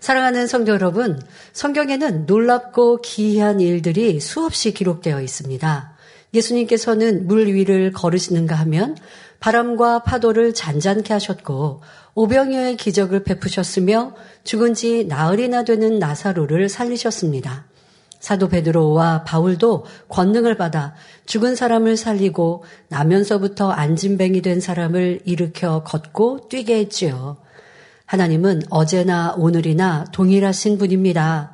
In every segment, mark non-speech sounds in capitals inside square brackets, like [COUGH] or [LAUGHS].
사랑하는 성도 여러분, 성경에는 놀랍고 기이한 일들이 수없이 기록되어 있습니다. 예수님께서는 물 위를 걸으시는가 하면 바람과 파도를 잔잔케 하셨고 오병이어의 기적을 베푸셨으며 죽은 지 나흘이나 되는 나사로를 살리셨습니다. 사도 베드로와 바울도 권능을 받아 죽은 사람을 살리고 나면서부터 안진뱅이 된 사람을 일으켜 걷고 뛰게 했지요. 하나님은 어제나 오늘이나 동일하신 분입니다.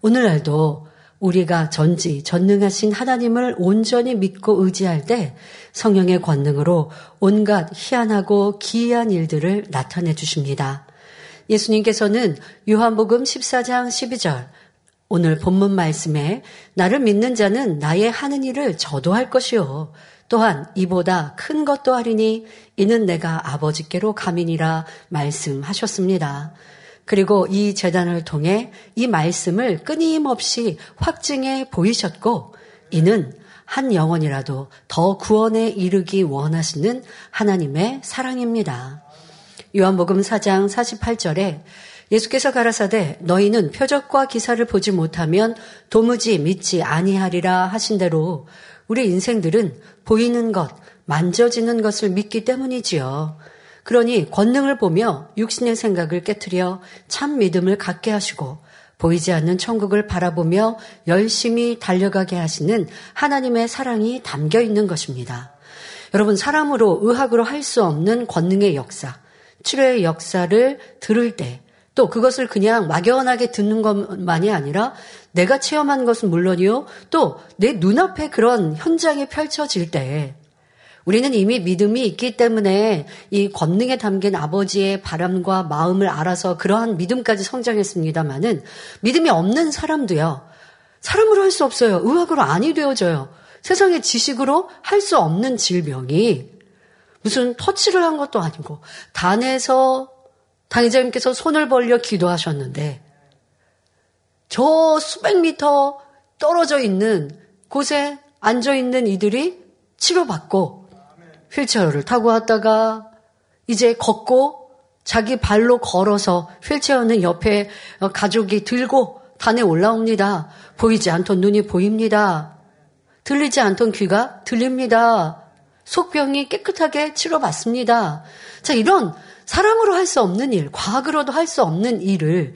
오늘날도 우리가 전지 전능하신 하나님을 온전히 믿고 의지할 때 성령의 권능으로 온갖 희한하고 기이한 일들을 나타내 주십니다. 예수님께서는 요한복음 14장 12절 오늘 본문 말씀에 나를 믿는 자는 나의 하는 일을 저도 할 것이요 또한 이보다 큰 것도 하리니 이는 내가 아버지께로 가민이라 말씀하셨습니다. 그리고 이 재단을 통해 이 말씀을 끊임없이 확증해 보이셨고 이는 한 영혼이라도 더 구원에 이르기 원하시는 하나님의 사랑입니다. 요한복음 4장 48절에 예수께서 가라사대 너희는 표적과 기사를 보지 못하면 도무지 믿지 아니하리라 하신 대로 우리 인생들은 보이는 것, 만져지는 것을 믿기 때문이지요. 그러니 권능을 보며 육신의 생각을 깨뜨려 참 믿음을 갖게 하시고 보이지 않는 천국을 바라보며 열심히 달려가게 하시는 하나님의 사랑이 담겨 있는 것입니다. 여러분, 사람으로 의학으로 할 수 없는 권능의 역사, 치료의 역사를 들을 때, 또 그것을 그냥 막연하게 듣는 것만이 아니라 내가 체험한 것은 물론이요, 또 내 눈앞에 그런 현장이 펼쳐질 때 우리는 이미 믿음이 있기 때문에 이 권능에 담긴 아버지의 바람과 마음을 알아서 그러한 믿음까지 성장했습니다마는 믿음이 없는 사람도요. 사람으로 할 수 없어요. 의학으로 아니 되어져요. 세상의 지식으로 할 수 없는 질병이 무슨 터치를 한 것도 아니고 단에서 당의자님께서 손을 벌려 기도하셨는데 저 수백 미터 떨어져 있는 곳에 앉아 있는 이들이 치료받고 휠체어를 타고 왔다가 이제 걷고 자기 발로 걸어서 휠체어는 옆에 가족이 들고 단에 올라옵니다. 보이지 않던 눈이 보입니다. 들리지 않던 귀가 들립니다. 속병이 깨끗하게 치료받습니다. 자, 이런 사람으로 할 수 없는 일, 과학으로도 할 수 없는 일을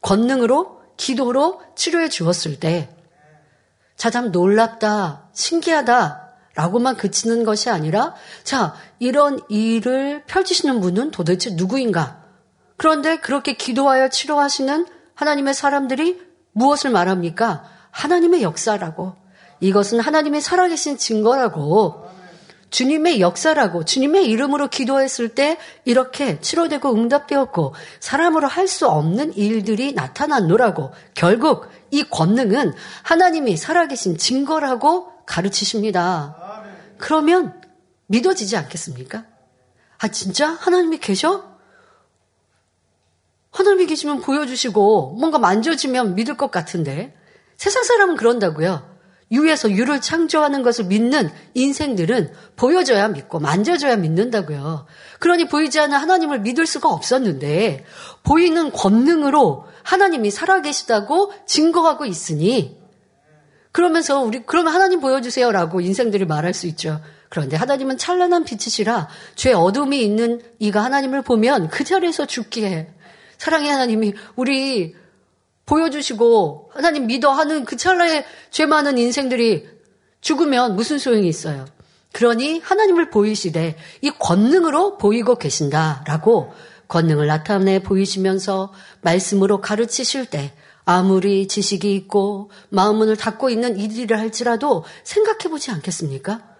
권능으로, 기도로 치료해 주었을 때, 자, 참 놀랍다, 신기하다, 라고만 그치는 것이 아니라 자, 이런 일을 펼치시는 분은 도대체 누구인가? 그런데 그렇게 기도하여 치료하시는 하나님의 사람들이 무엇을 말합니까? 하나님의 역사라고. 이것은 하나님의 살아계신 증거라고. 주님의 역사라고 주님의 이름으로 기도했을 때 이렇게 치료되고 응답되었고 사람으로 할 수 없는 일들이 나타났노라고 결국 이 권능은 하나님이 살아계신 증거라고 가르치십니다. 그러면 믿어지지 않겠습니까? 아, 진짜? 하나님이 계셔? 하나님이 계시면 보여주시고 뭔가 만져지면 믿을 것 같은데 세상 사람은 그런다고요. 유에서 유를 창조하는 것을 믿는 인생들은 보여줘야 믿고 만져줘야 믿는다고요. 그러니 보이지 않는 하나님을 믿을 수가 없었는데 보이는 권능으로 하나님이 살아계시다고 증거하고 있으니 그러면서 우리 그러면 하나님 보여주세요라고 인생들이 말할 수 있죠. 그런데 하나님은 찬란한 빛이시라 죄 어둠이 있는 이가 하나님을 보면 그 자리에서 죽게 해. 사랑의 하나님이 우리 보여주시고 하나님 믿어 하는 그 찰나에 죄 많은 인생들이 죽으면 무슨 소용이 있어요? 그러니 하나님을 보이시되 이 권능으로 보이고 계신다라고 권능을 나타내 보이시면서 말씀으로 가르치실 때 아무리 지식이 있고 마음문을 닫고 있는 이들이라 할지라도 생각해 보지 않겠습니까?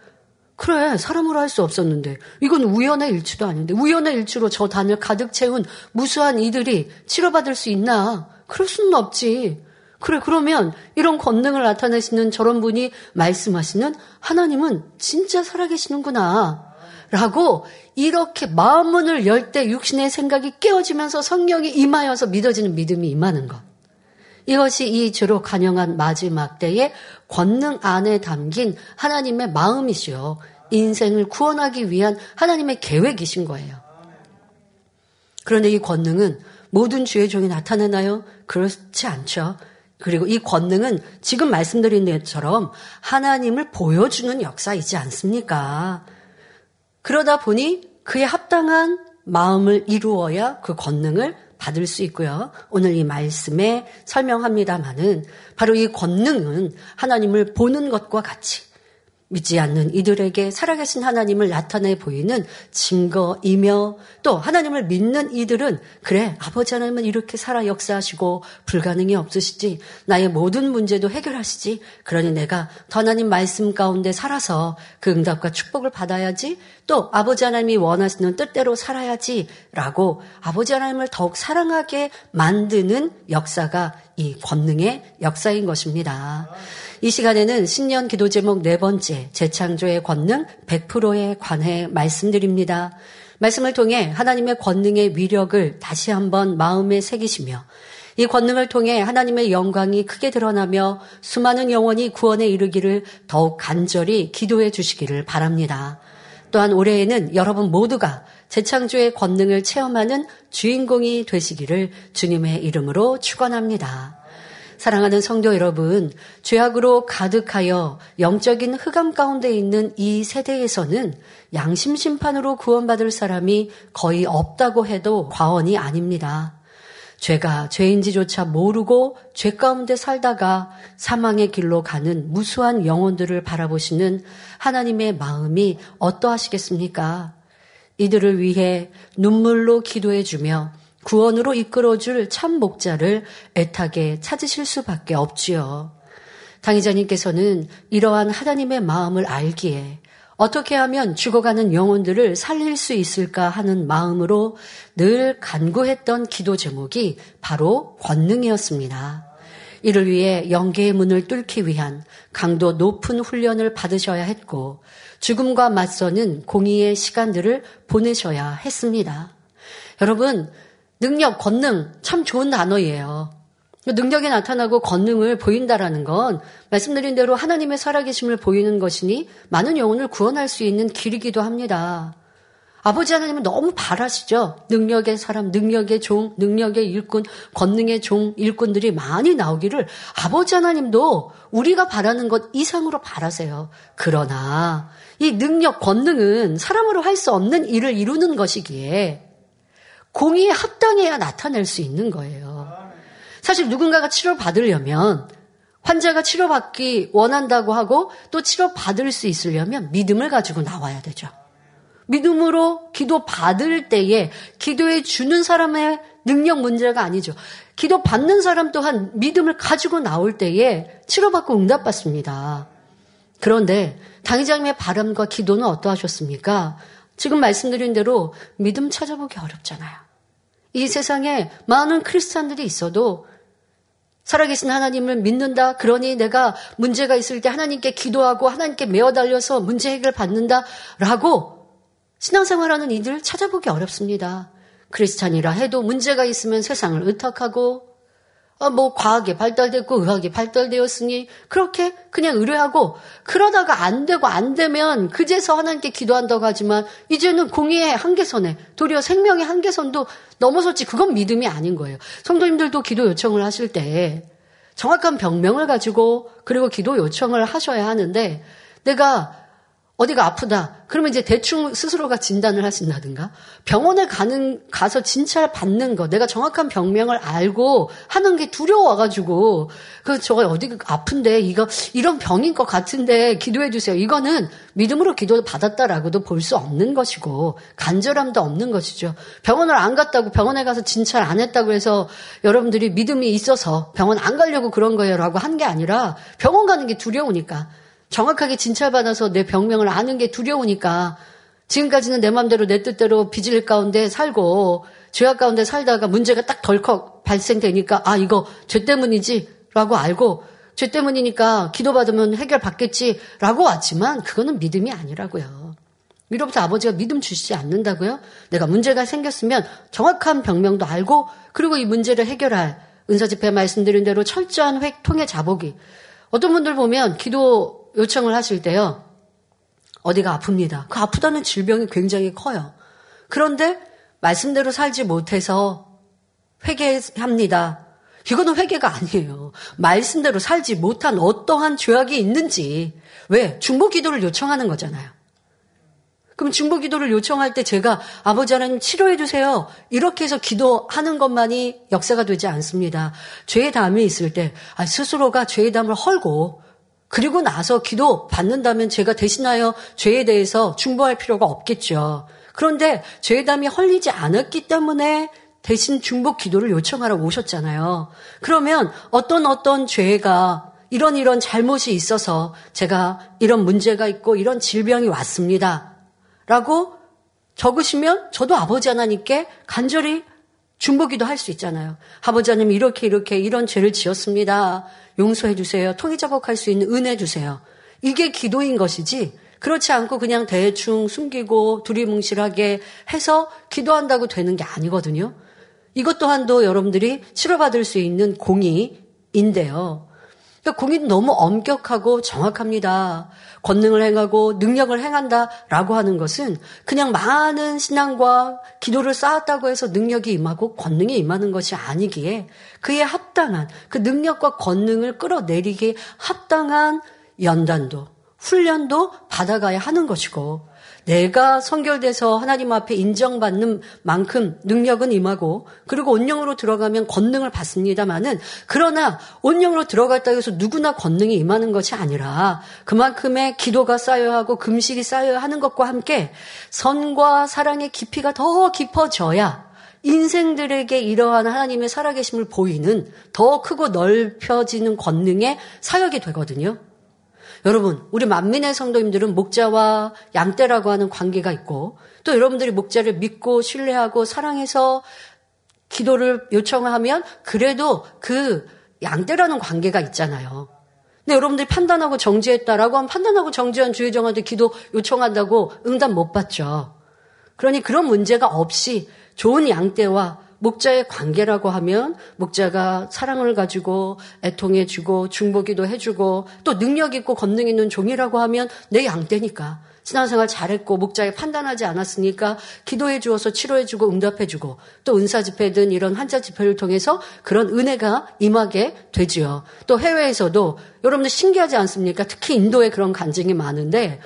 그래, 사람으로 할 수 없었는데, 이건 우연의 일치도 아닌데, 우연의 일치로 저 단을 가득 채운 무수한 이들이 치료받을 수 있나? 그럴 수는 없지. 그래, 그러면 이런 권능을 나타내시는 저런 분이 말씀하시는 하나님은 진짜 살아계시는구나. 라고 이렇게 마음문을 열 때 육신의 생각이 깨어지면서 성령이 임하여서 믿어지는 믿음이 임하는 것. 이것이 이 주로 간영한 마지막 때의 권능 안에 담긴 하나님의 마음이시요. 인생을 구원하기 위한 하나님의 계획이신 거예요. 그런데 이 권능은 모든 주의 종이 나타나나요? 그렇지 않죠. 그리고 이 권능은 지금 말씀드린 것처럼 하나님을 보여주는 역사이지 않습니까? 그러다 보니 그에 합당한 마음을 이루어야 그 권능을 받을 수 있고요. 오늘 이 말씀에 설명합니다마는 바로 이 권능은 하나님을 보는 것과 같이 믿지 않는 이들에게 살아계신 하나님을 나타내 보이는 증거이며 또 하나님을 믿는 이들은 그래 아버지 하나님은 이렇게 살아 역사하시고 불가능이 없으시지 나의 모든 문제도 해결하시지 그러니 내가 더 하나님 말씀 가운데 살아서 그 응답과 축복을 받아야지 또 아버지 하나님이 원하시는 뜻대로 살아야지라고 아버지 하나님을 더욱 사랑하게 만드는 역사가 이 권능의 역사인 것입니다. 이 시간에는 신년 기도 제목 네 번째 재창조의 권능 100%에 관해 말씀드립니다. 말씀을 통해 하나님의 권능의 위력을 다시 한번 마음에 새기시며 이 권능을 통해 하나님의 영광이 크게 드러나며 수많은 영혼이 구원에 이르기를 더욱 간절히 기도해 주시기를 바랍니다. 또한 올해에는 여러분 모두가 재창조의 권능을 체험하는 주인공이 되시기를 주님의 이름으로 축원합니다. 사랑하는 성도 여러분, 죄악으로 가득하여 영적인 흑암 가운데 있는 이 세대에서는 양심 심판으로 구원받을 사람이 거의 없다고 해도 과언이 아닙니다. 죄가 죄인지조차 모르고 죄 가운데 살다가 사망의 길로 가는 무수한 영혼들을 바라보시는 하나님의 마음이 어떠하시겠습니까? 이들을 위해 눈물로 기도해 주며 구원으로 이끌어 줄 참 목자를 애타게 찾으실 수밖에 없지요. 당의자님께서는 이러한 하나님의 마음을 알기에 어떻게 하면 죽어가는 영혼들을 살릴 수 있을까 하는 마음으로 늘 간구했던 기도 제목이 바로 권능이었습니다. 이를 위해 영계의 문을 뚫기 위한 강도 높은 훈련을 받으셔야 했고 죽음과 맞서는 공의의 시간들을 보내셔야 했습니다. 여러분, 능력, 권능 참 좋은 단어예요. 능력이 나타나고 권능을 보인다라는 건 말씀드린 대로 하나님의 살아계심을 보이는 것이니 많은 영혼을 구원할 수 있는 길이기도 합니다. 아버지 하나님은 너무 바라시죠. 능력의 사람, 능력의 종, 능력의 일꾼, 권능의 종, 일꾼들이 많이 나오기를 아버지 하나님도 우리가 바라는 것 이상으로 바라세요. 그러나 이 능력, 권능은 사람으로 할 수 없는 일을 이루는 것이기에 공의에 합당해야 나타낼 수 있는 거예요. 사실 누군가가 치료받으려면 환자가 치료받기 원한다고 하고 또 치료받을 수 있으려면 믿음을 가지고 나와야 되죠. 믿음으로 기도 받을 때에 기도해 주는 사람의 능력 문제가 아니죠. 기도 받는 사람 또한 믿음을 가지고 나올 때에 치료받고 응답받습니다. 그런데 당의장님의 바람과 기도는 어떠하셨습니까? 지금 말씀드린 대로 믿음 찾아보기 어렵잖아요. 이 세상에 많은 크리스찬들이 있어도 살아계신 하나님을 믿는다. 그러니 내가 문제가 있을 때 하나님께 기도하고 하나님께 메어 달려서 문제 해결 받는다. 라고 신앙생활하는 이들 찾아보기 어렵습니다. 크리스찬이라 해도 문제가 있으면 세상을 의탁하고 아, 뭐 과학이 발달됐고 의학이 발달되었으니 그렇게 그냥 의뢰하고 그러다가 안 되고 안 되면 그제서 하나님께 기도한다고 하지만 이제는 공의의 한계선에 도리어 생명의 한계선도 넘어섰지 그건 믿음이 아닌 거예요. 성도님들도 기도 요청을 하실 때 정확한 병명을 가지고 그리고 기도 요청을 하셔야 하는데 내가 어디가 아프다. 그러면 이제 대충 스스로가 진단을 하신다든가 병원에 가는 가서 진찰 받는 거 내가 정확한 병명을 알고 하는 게 두려워가지고 그 저거 어디 아픈데 이거 이런 병인 것 같은데 기도해 주세요. 이거는 믿음으로 기도 받았다라고도 볼 수 없는 것이고 간절함도 없는 것이죠. 병원을 안 갔다고 병원에 가서 진찰 안 했다고 해서 여러분들이 믿음이 있어서 병원 안 가려고 그런 거예요라고 한 게 아니라 병원 가는 게 두려우니까 정확하게 진찰받아서 내 병명을 아는 게 두려우니까 지금까지는 내 마음대로 내 뜻대로 빚을 가운데 살고 죄악 가운데 살다가 문제가 딱 덜컥 발생되니까 아 이거 죄 때문이지라고 알고 죄 때문이니까 기도받으면 해결받겠지라고 왔지만 그거는 믿음이 아니라고요. 위로부터 아버지가 믿음 주시지 않는다고요? 내가 문제가 생겼으면 정확한 병명도 알고 그리고 이 문제를 해결할 은사 집회 말씀드린 대로 철저한 획 통해 자복이 어떤 분들 보면 기도 요청을 하실 때요. 어디가 아픕니다. 그 아프다는 질병이 굉장히 커요. 그런데 말씀대로 살지 못해서 회개합니다. 이거는 회개가 아니에요. 말씀대로 살지 못한 어떠한 죄악이 있는지 왜 중보 기도를 요청하는 거잖아요. 그럼 중보 기도를 요청할 때 제가 아버지 하나님 치료해 주세요. 이렇게 해서 기도하는 것만이 역사가 되지 않습니다. 죄의 담이 있을 때 아, 스스로가 죄의 담을 헐고 그리고 나서 기도 받는다면 제가 대신하여 죄에 대해서 중보할 필요가 없겠죠. 그런데 죄의 담이 헐리지 않았기 때문에 대신 중보 기도를 요청하러 오셨잖아요. 그러면 어떤 어떤 죄가 이런 이런 잘못이 있어서 제가 이런 문제가 있고 이런 질병이 왔습니다. 라고 적으시면 저도 아버지 하나님께 간절히 중보기도 할 수 있잖아요. 아버지 하나님 이렇게 이렇게 이런 죄를 지었습니다. 용서해 주세요. 통일자복할 수 있는 은혜 주세요. 이게 기도인 것이지 그렇지 않고 그냥 대충 숨기고 두리뭉실하게 해서 기도한다고 되는 게 아니거든요. 이것 또한도 여러분들이 치료받을 수 있는 공의인데요. 그러니까 공의는 너무 엄격하고 정확합니다. 권능을 행하고 능력을 행한다라고 하는 것은 그냥 많은 신앙과 기도를 쌓았다고 해서 능력이 임하고 권능이 임하는 것이 아니기에 그에 합당한 그 능력과 권능을 끌어내리기에 합당한 연단도 훈련도 받아가야 하는 것이고 내가 선결돼서 하나님 앞에 인정받는 만큼 능력은 임하고 그리고 온영으로 들어가면 권능을 받습니다마는 그러나 온영으로 들어갔다 해서 누구나 권능이 임하는 것이 아니라 그만큼의 기도가 쌓여야 하고 금식이 쌓여야 하는 것과 함께 선과 사랑의 깊이가 더 깊어져야 인생들에게 이러한 하나님의 살아계심을 보이는 더 크고 넓혀지는 권능의 사역이 되거든요. 여러분, 우리 만민의 성도님들은 목자와 양떼라고 하는 관계가 있고 또 여러분들이 목자를 믿고 신뢰하고 사랑해서 기도를 요청하면 그래도 그 양떼라는 관계가 있잖아요. 근데 여러분들이 판단하고 정지했다라고 하면 판단하고 정지한 주의정한테 기도 요청한다고 응답 못 받죠. 그러니 그런 문제가 없이 좋은 양떼와 목자의 관계라고 하면 목자가 사랑을 가지고 애통해 주고 중보기도 해주고 또 능력 있고 권능 있는 종이라고 하면 내 양떼니까 신앙생활 잘했고 목자에 판단하지 않았으니까 기도해 주어서 치료해 주고 응답해 주고 또 은사 집회든 이런 한자 집회를 통해서 그런 은혜가 임하게 되지요. 또 해외에서도 여러분들 신기하지 않습니까? 특히 인도에 그런 간증이 많은데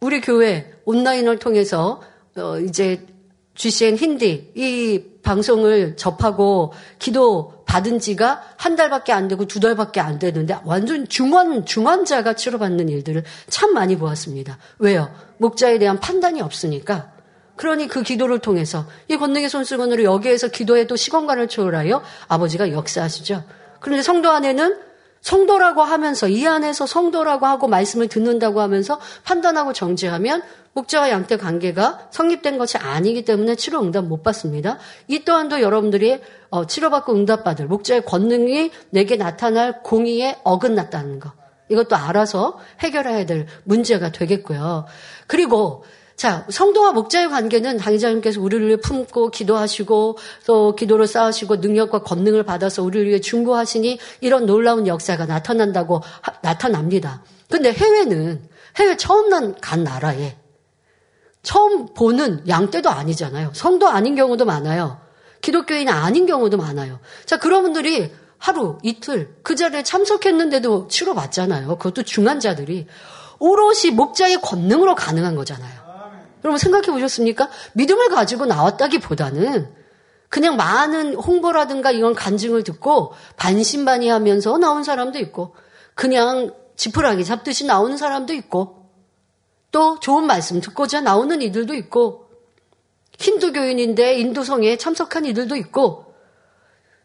우리 교회 온라인을 통해서 어 이제 GCN 힌디 이 방송을 접하고 기도 받은 지가 한 달밖에 안 되고 두 달밖에 안 되는데 완전 중환 중환자가 치료받는 일들을 참 많이 보았습니다. 왜요? 목자에 대한 판단이 없으니까. 그러니 그 기도를 통해서 이 권능의 손수건으로 여기에서 기도해도 시공간을 초월하여 아버지가 역사하시죠. 그런데 성도 안에는 성도라고 하면서 이 안에서 성도라고 하고 말씀을 듣는다고 하면서 판단하고 정지하면 목자와 양떼 관계가 성립된 것이 아니기 때문에 치료 응답 못 받습니다. 이 또한도 여러분들이 어, 치료받고 응답받을 목자의 권능이 내게 나타날 공의에 어긋났다는 것. 이것도 알아서 해결해야 될 문제가 되겠고요. 그리고 자, 성도와 목자의 관계는 당의자님께서 우리를 위해 품고 기도하시고 또 기도를 쌓으시고 능력과 권능을 받아서 우리를 위해 중보하시니 이런 놀라운 역사가 나타난다고 하, 나타납니다. 근데 해외는 해외 처음 난 간 나라에 처음 보는 양떼도 아니잖아요. 성도 아닌 경우도 많아요. 기독교인 아닌 경우도 많아요. 자, 그런 분들이 하루, 이틀 그 자리에 참석했는데도 치료받잖아요. 그것도 중환자들이 오롯이 목자의 권능으로 가능한 거잖아요. 여러분 생각해 보셨습니까? 믿음을 가지고 나왔다기 보다는 그냥 많은 홍보라든가 이런 간증을 듣고 반신반의하면서 나온 사람도 있고 그냥 지푸라기 잡듯이 나오는 사람도 있고 또 좋은 말씀 듣고자 나오는 이들도 있고 힌두교인인데 인도성에 참석한 이들도 있고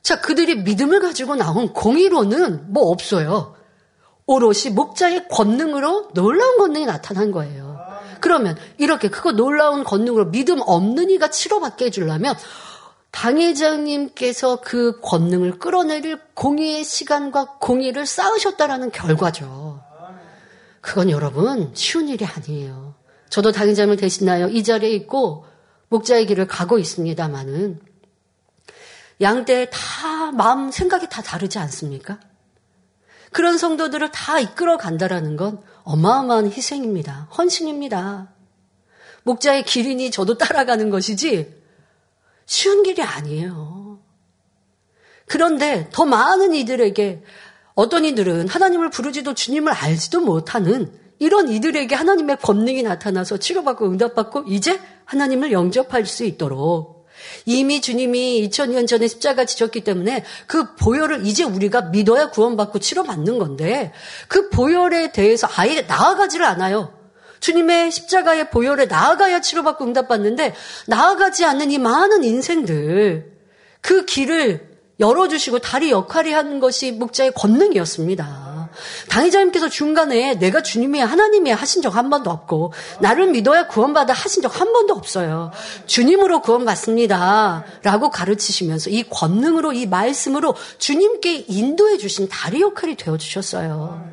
자 그들이 믿음을 가지고 나온 공의로는 뭐 없어요. 오롯이 목자의 권능으로 놀라운 권능이 나타난 거예요. 그러면 이렇게 크고 놀라운 권능으로 믿음 없는 이가 치료받게 해주려면 당회장님께서 그 권능을 끌어내릴 공의의 시간과 공의를 쌓으셨다라는 결과죠. 그건 여러분 쉬운 일이 아니에요. 저도 당의자을 대신하여 이 자리에 있고 목자의 길을 가고 있습니다만은 양떼 다 마음 생각이 다 다르지 않습니까? 그런 성도들을 다 이끌어 간다라는 건 어마어마한 희생입니다. 헌신입니다. 목자의 기린이 저도 따라가는 것이지 쉬운 길이 아니에요. 그런데 더 많은 이들에게 어떤 이들은 하나님을 부르지도 주님을 알지도 못하는 이런 이들에게 하나님의 권능이 나타나서 치료받고 응답받고 이제 하나님을 영접할 수 있도록 이미 주님이 2000년 전에 십자가 지셨기 때문에 그 보혈을 이제 우리가 믿어야 구원받고 치료받는 건데 그 보혈에 대해서 아예 나아가지를 않아요. 주님의 십자가의 보혈에 나아가야 치료받고 응답받는데 나아가지 않는 이 많은 인생들 그 길을 열어주시고 다리 역할이 하는 것이 목자의 권능이었습니다. 당의자님께서 중간에 내가 주님이 하나님이 하신 적 한 번도 없고 나를 믿어야 구원받아 하신 적 한 번도 없어요. 주님으로 구원받습니다. 라고 가르치시면서 이 권능으로 이 말씀으로 주님께 인도해 주신 다리 역할이 되어 주셨어요.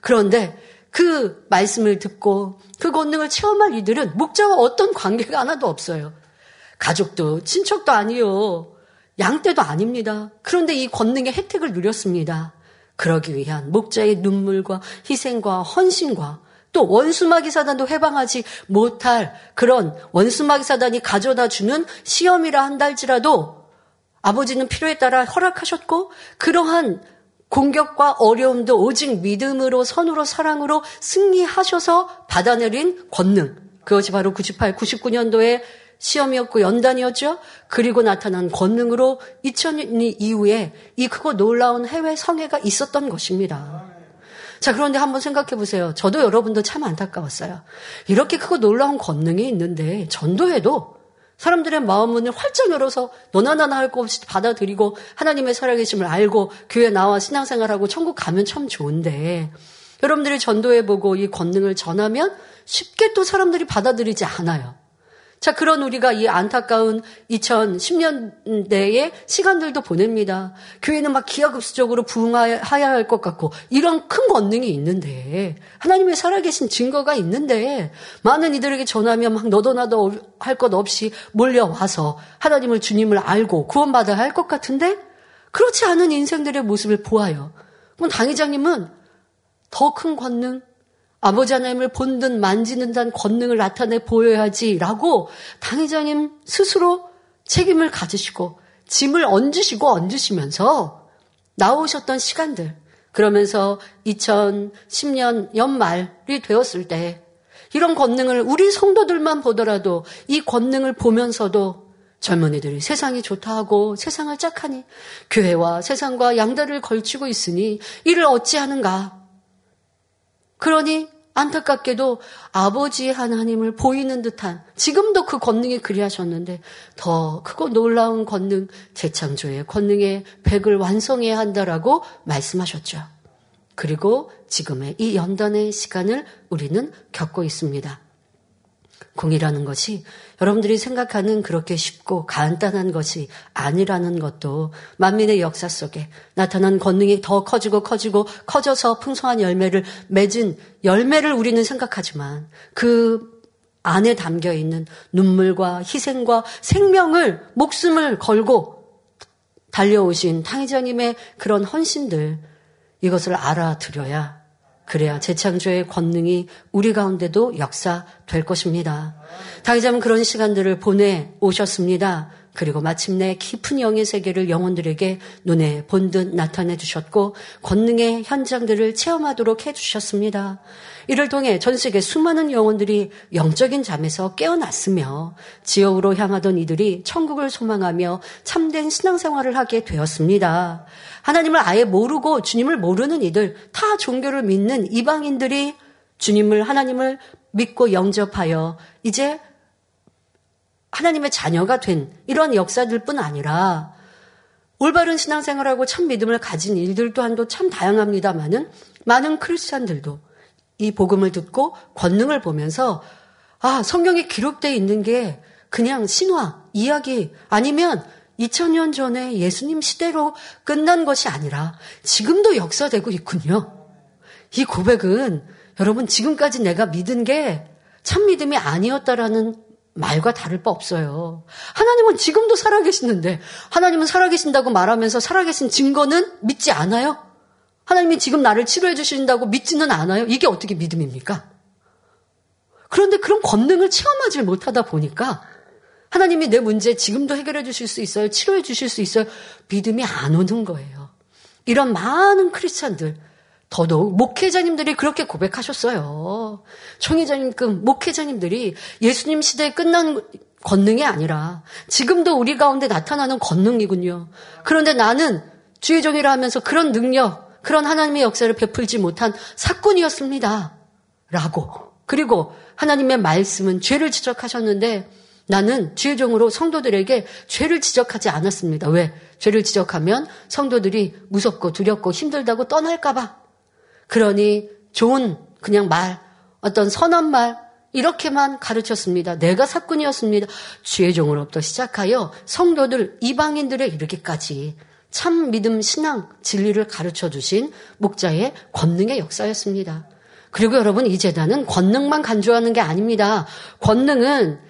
그런데 그 말씀을 듣고 그 권능을 체험할 이들은 목자와 어떤 관계가 하나도 없어요. 가족도 친척도 아니요. 양떼도 아닙니다. 그런데 이 권능의 혜택을 누렸습니다. 그러기 위한 목자의 눈물과 희생과 헌신과 또 원수마귀 사단도 해방하지 못할 그런 원수마귀 사단이 가져다 주는 시험이라 한달지라도 아버지는 필요에 따라 허락하셨고 그러한 공격과 어려움도 오직 믿음으로 선으로 사랑으로 승리하셔서 받아내린 권능. 그것이 바로 98, 99년도에 시험이었고 연단이었죠. 그리고 나타난 권능으로 2000년 이후에 이 크고 놀라운 해외 성회가 있었던 것입니다. 자, 그런데 한번 생각해 보세요. 저도 여러분도 참 안타까웠어요. 이렇게 크고 놀라운 권능이 있는데 전도회도 사람들의 마음 문을 활짝 열어서 너나 나나 할 것 없이 받아들이고 하나님의 살아계심을 알고 교회 나와 신앙생활하고 천국 가면 참 좋은데 여러분들이 전도해 보고 이 권능을 전하면 쉽게 또 사람들이 받아들이지 않아요. 자, 그런 우리가 이 안타까운 2010년대의 시간들도 보냅니다. 교회는 막 기하급수적으로 부흥해야 할 것 같고, 이런 큰 권능이 있는데, 하나님의 살아계신 증거가 있는데, 많은 이들에게 전하면 막 너도 나도 할 것 없이 몰려와서 하나님을 주님을 알고 구원받아야 할 것 같은데, 그렇지 않은 인생들의 모습을 보아요. 그럼 당회장님은 더 큰 권능, 아버지 하나님을 본듯 만지는 단 권능을 나타내 보여야지라고 당회장님 스스로 책임을 가지시고 짐을 얹으시고 얹으시면서 나오셨던 시간들. 그러면서 2010년 연말이 되었을 때 이런 권능을 우리 성도들만 보더라도 이 권능을 보면서도 젊은이들이 세상이 좋다 하고 세상을 짝하니 교회와 세상과 양다를 걸치고 있으니 이를 어찌하는가 그러니 안타깝게도 아버지 하나님을 보이는 듯한 지금도 그 권능이 그리하셨는데 더 크고 놀라운 권능 재창조의 권능의 백을 완성해야 한다라고 말씀하셨죠. 그리고 지금의 이 연단의 시간을 우리는 겪고 있습니다. 공이라는 것이 여러분들이 생각하는 그렇게 쉽고 간단한 것이 아니라는 것도 만민의 역사 속에 나타난 권능이 더 커지고 커지고 커져서 풍성한 열매를 맺은 열매를 우리는 생각하지만 그 안에 담겨 있는 눈물과 희생과 생명을 목숨을 걸고 달려오신 탕희자님의 그런 헌신들 이것을 알아들여야 그래야 재창조의 권능이 우리 가운데도 역사될 것입니다. 당의자는 그런 시간들을 보내 오셨습니다. 그리고 마침내 깊은 영의 세계를 영혼들에게 눈에 본 듯 나타내 주셨고 권능의 현장들을 체험하도록 해 주셨습니다. 이를 통해 전 세계 수많은 영혼들이 영적인 잠에서 깨어났으며 지옥으로 향하던 이들이 천국을 소망하며 참된 신앙생활을 하게 되었습니다. 하나님을 아예 모르고 주님을 모르는 이들, 타 종교를 믿는 이방인들이 주님을 하나님을 믿고 영접하여 이제 하나님의 자녀가 된 이런 역사들 뿐 아니라 올바른 신앙생활하고 참 믿음을 가진 일들 또한도 참 다양합니다만은 많은 크리스찬들도 이 복음을 듣고 권능을 보면서 아, 성경에 기록되어 있는 게 그냥 신화, 이야기 아니면 2000년 전에 예수님 시대로 끝난 것이 아니라 지금도 역사되고 있군요. 이 고백은 여러분 지금까지 내가 믿은 게 참 믿음이 아니었다라는 말과 다를 바 없어요. 하나님은 지금도 살아계시는데 하나님은 살아계신다고 말하면서 살아계신 증거는 믿지 않아요? 하나님이 지금 나를 치료해 주신다고 믿지는 않아요? 이게 어떻게 믿음입니까? 그런데 그런 권능을 체험하지 못하다 보니까 하나님이 내 문제 지금도 해결해 주실 수 있어요. 치료해 주실 수 있어요. 믿음이 안 오는 거예요. 이런 많은 크리스찬들, 더더욱 목회자님들이 그렇게 고백하셨어요. 총회장님급 목회자님들이 예수님 시대에 끝난 권능이 아니라 지금도 우리 가운데 나타나는 권능이군요. 그런데 나는 주의 종이라 하면서 그런 능력, 그런 하나님의 역사를 베풀지 못한 사건이었습니다. 라고. 그리고 하나님의 말씀은 죄를 지적하셨는데 나는 주의 종으로 성도들에게 죄를 지적하지 않았습니다. 왜? 죄를 지적하면 성도들이 무섭고 두렵고 힘들다고 떠날까봐. 그러니 좋은 그냥 말, 어떤 선한 말, 이렇게만 가르쳤습니다. 내가 사건이었습니다. 주의 종으로부터 시작하여 성도들, 이방인들에 이르기까지 참 믿음, 신앙, 진리를 가르쳐 주신 목자의 권능의 역사였습니다. 그리고 여러분, 이 재단은 권능만 간주하는 게 아닙니다. 권능은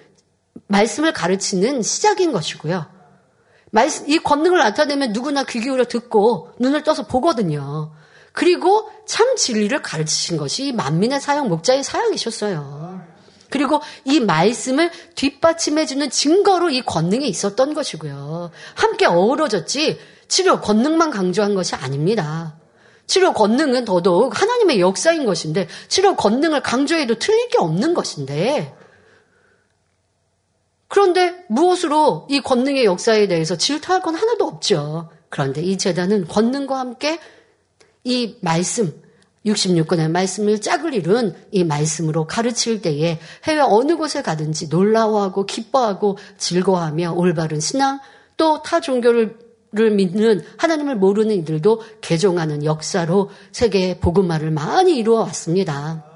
말씀을 가르치는 시작인 것이고요. 이 권능을 나타내면 누구나 귀 기울여 듣고 눈을 떠서 보거든요. 그리고 참 진리를 가르치신 것이 만민의 사형 목자의 사형이셨어요. 그리고 이 말씀을 뒷받침해주는 증거로 이 권능이 있었던 것이고요. 함께 어우러졌지 치료 권능만 강조한 것이 아닙니다. 치료 권능은 더더욱 하나님의 역사인 것인데 치료 권능을 강조해도 틀릴 게 없는 것인데 그런데 무엇으로 이 권능의 역사에 대해서 질투할 건 하나도 없죠. 그런데 이 재단은 권능과 함께 이 말씀, 66권의 말씀을 짝을 이룬 이 말씀으로 가르칠 때에 해외 어느 곳에 가든지 놀라워하고 기뻐하고 즐거워하며 올바른 신앙 또 타 종교를 믿는 하나님을 모르는 이들도 개종하는 역사로 세계의 복음화를 많이 이루어 왔습니다.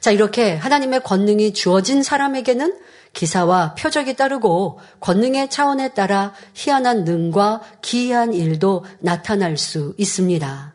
자, 이렇게 하나님의 권능이 주어진 사람에게는 기사와 표적이 따르고 권능의 차원에 따라 희한한 능과 기이한 일도 나타날 수 있습니다.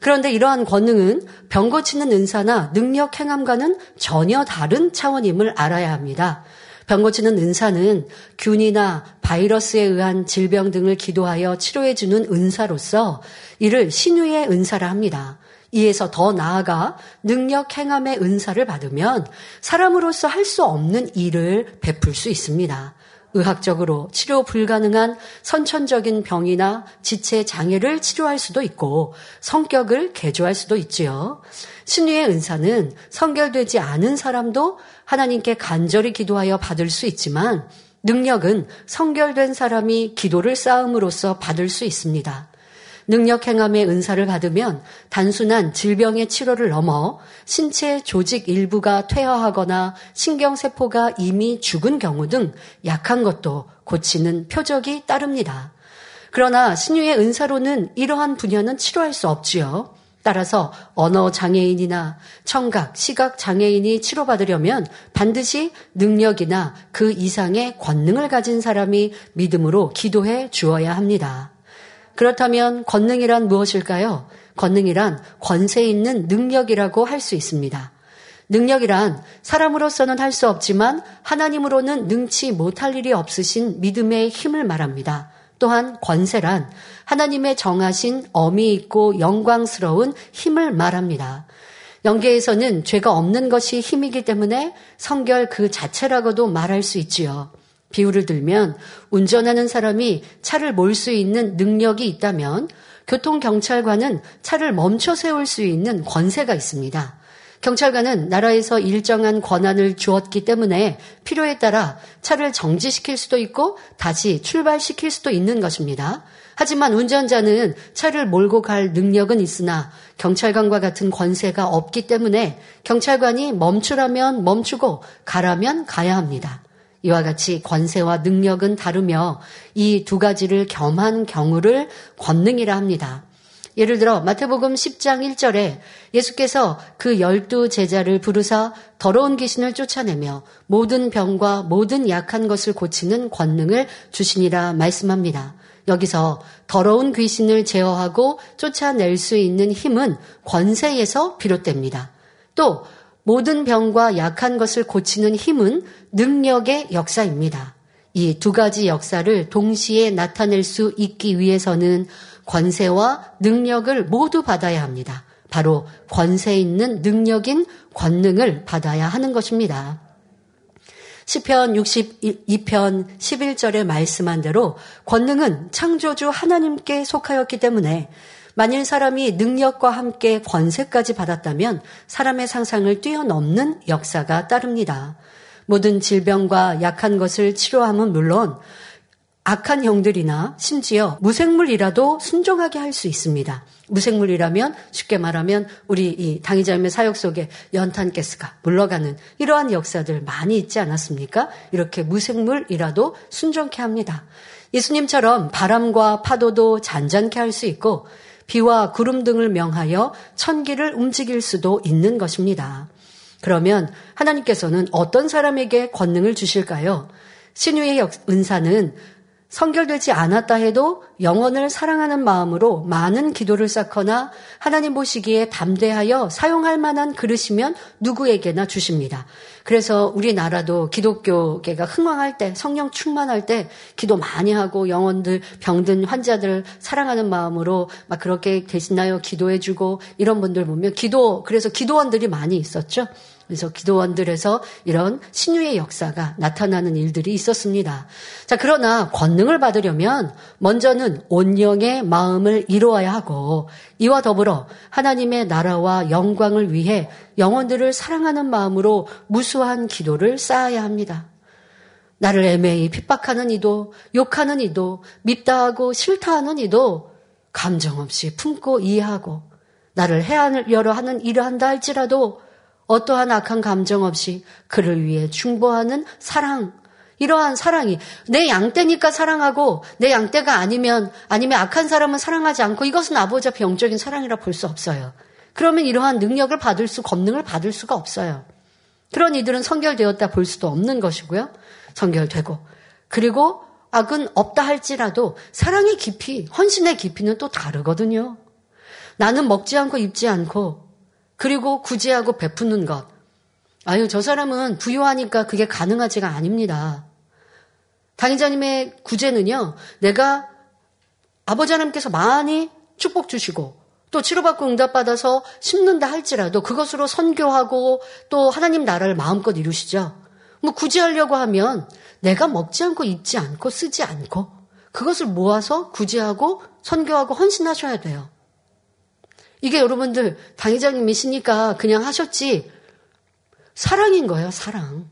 그런데 이러한 권능은 병 고치는 은사나 능력 행함과는 전혀 다른 차원임을 알아야 합니다. 병 고치는 은사는 균이나 바이러스에 의한 질병 등을 기도하여 치료해주는 은사로서 이를 신유의 은사라 합니다. 이에서 더 나아가 능력 행함의 은사를 받으면 사람으로서 할 수 없는 일을 베풀 수 있습니다. 의학적으로 치료 불가능한 선천적인 병이나 지체 장애를 치료할 수도 있고 성격을 개조할 수도 있지요. 신유의 은사는 성결되지 않은 사람도 하나님께 간절히 기도하여 받을 수 있지만 능력은 성결된 사람이 기도를 쌓음으로써 받을 수 있습니다. 능력 행함의 은사를 받으면 단순한 질병의 치료를 넘어 신체 조직 일부가 퇴화하거나 신경세포가 이미 죽은 경우 등 약한 것도 고치는 표적이 따릅니다. 그러나 신유의 은사로는 이러한 분야는 치료할 수 없지요. 따라서 언어 장애인이나 청각, 시각 장애인이 치료받으려면 반드시 능력이나 그 이상의 권능을 가진 사람이 믿음으로 기도해 주어야 합니다. 그렇다면 권능이란 무엇일까요? 권능이란 권세 있는 능력이라고 할 수 있습니다. 능력이란 사람으로서는 할 수 없지만 하나님으로는 능치 못할 일이 없으신 믿음의 힘을 말합니다. 또한 권세란 하나님의 정하신 어미 있고 영광스러운 힘을 말합니다. 영계에서는 죄가 없는 것이 힘이기 때문에 성결 그 자체라고도 말할 수 있지요. 비유를 들면 운전하는 사람이 차를 몰 수 있는 능력이 있다면 교통경찰관은 차를 멈춰 세울 수 있는 권세가 있습니다. 경찰관은 나라에서 일정한 권한을 주었기 때문에 필요에 따라 차를 정지시킬 수도 있고 다시 출발시킬 수도 있는 것입니다. 하지만 운전자는 차를 몰고 갈 능력은 있으나 경찰관과 같은 권세가 없기 때문에 경찰관이 멈추라면 멈추고 가라면 가야 합니다. 이와 같이 권세와 능력은 다르며 이 두 가지를 겸한 경우를 권능이라 합니다. 예를 들어 마태복음 10장 1절에 예수께서 그 열두 제자를 부르사 더러운 귀신을 쫓아내며 모든 병과 모든 약한 것을 고치는 권능을 주시니라 말씀합니다. 여기서 더러운 귀신을 제어하고 쫓아낼 수 있는 힘은 권세에서 비롯됩니다. 또 모든 병과 약한 것을 고치는 힘은 능력의 역사입니다. 이 두 가지 역사를 동시에 나타낼 수 있기 위해서는 권세와 능력을 모두 받아야 합니다. 바로 권세 있는 능력인 권능을 받아야 하는 것입니다. 시편 62편 11절에 말씀한 대로 권능은 창조주 하나님께 속하였기 때문에 만일 사람이 능력과 함께 권세까지 받았다면 사람의 상상을 뛰어넘는 역사가 따릅니다. 모든 질병과 약한 것을 치료함은 물론 악한 형들이나 심지어 무생물이라도 순종하게 할 수 있습니다. 무생물이라면 쉽게 말하면 우리 이 당의자님의 사역 속에 연탄 가스가 물러가는 이러한 역사들 많이 있지 않았습니까? 이렇게 무생물이라도 순종케 합니다. 예수님처럼 바람과 파도도 잔잔케 할 수 있고 비와 구름 등을 명하여 천기를 움직일 수도 있는 것입니다. 그러면 하나님께서는 어떤 사람에게 권능을 주실까요? 신유의 은사는 성결되지 않았다 해도 영혼을 사랑하는 마음으로 많은 기도를 쌓거나 하나님 보시기에 담대하여 사용할 만한 그릇이면 누구에게나 주십니다. 그래서 우리나라도 기독교계가 흥왕할 때, 성령 충만할 때 기도 많이 하고 영혼들, 병든 환자들 사랑하는 마음으로 막 그렇게 되시나요? 기도해주고 이런 분들 보면 기도, 그래서 기도원들이 많이 있었죠. 그래서 기도원들에서 이런 신유의 역사가 나타나는 일들이 있었습니다. 자, 그러나 권능을 받으려면 먼저는 온영의 마음을 이루어야 하고 이와 더불어 하나님의 나라와 영광을 위해 영혼들을 사랑하는 마음으로 무수한 기도를 쌓아야 합니다. 나를 애매히 핍박하는 이도, 욕하는 이도, 밉다 하고 싫다 하는 이도 감정 없이 품고 이해하고 나를 해하려러 하는 일을 한다 할지라도 어떠한 악한 감정 없이 그를 위해 충보하는 사랑. 이러한 사랑이 내 양떼니까 사랑하고 내 양떼가 아니면 아니면 악한 사람은 사랑하지 않고 이것은 아버지 병적인 사랑이라 볼 수 없어요. 그러면 이러한 능력을 받을 수, 권능을 받을 수가 없어요. 그런 이들은 성결되었다 볼 수도 없는 것이고요. 성결되고. 그리고 악은 없다 할지라도 사랑의 깊이, 헌신의 깊이는 또 다르거든요. 나는 먹지 않고 입지 않고 그리고 구제하고 베푸는 것. 아유, 저 사람은 부유하니까 그게 가능하지가 아닙니다. 당의자님의 구제는요, 내가 아버지 하나님께서 많이 축복 주시고, 또 치료받고 응답받아서 심는다 할지라도 그것으로 선교하고 또 하나님 나라를 마음껏 이루시죠. 뭐 구제하려고 하면 내가 먹지 않고 입지 않고 쓰지 않고 그것을 모아서 구제하고 선교하고 헌신하셔야 돼요. 이게 여러분들 당회장님이시니까 그냥 하셨지 사랑인 거예요, 사랑.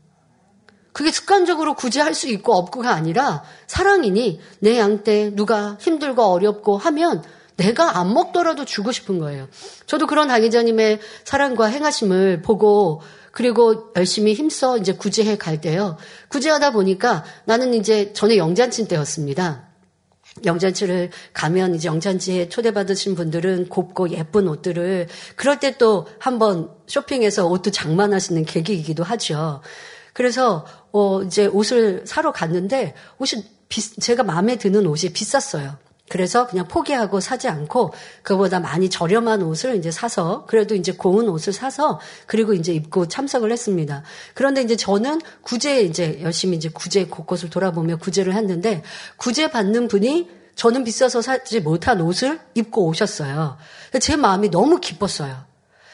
그게 습관적으로 굳이 할 수 있고 없고가 아니라 사랑이니 내 양 때 누가 힘들고 어렵고 하면 내가 안 먹더라도 주고 싶은 거예요. 저도 그런 당회자님의 사랑과 행하심을 보고 그리고 열심히 힘써 이제 구제해 갈 때요. 구제하다 보니까 나는 이제 전에 영잔치 때였습니다. 영잔치를 가면 이제 영잔치에 초대받으신 분들은 곱고 예쁜 옷들을 그럴 때 또 한번 쇼핑해서 옷도 장만하시는 계기이기도 하죠. 그래서 어 이제 옷을 사러 갔는데 옷이 비, 제가 마음에 드는 옷이 비쌌어요. 그래서 그냥 포기하고 사지 않고 그보다 많이 저렴한 옷을 이제 사서 그래도 이제 고운 옷을 사서 그리고 이제 입고 참석을 했습니다. 그런데 이제 저는 구제 이제 열심히 이제 구제 곳곳을 돌아보며 구제를 했는데 구제 받는 분이 저는 비싸서 사지 못한 옷을 입고 오셨어요. 제 마음이 너무 기뻤어요.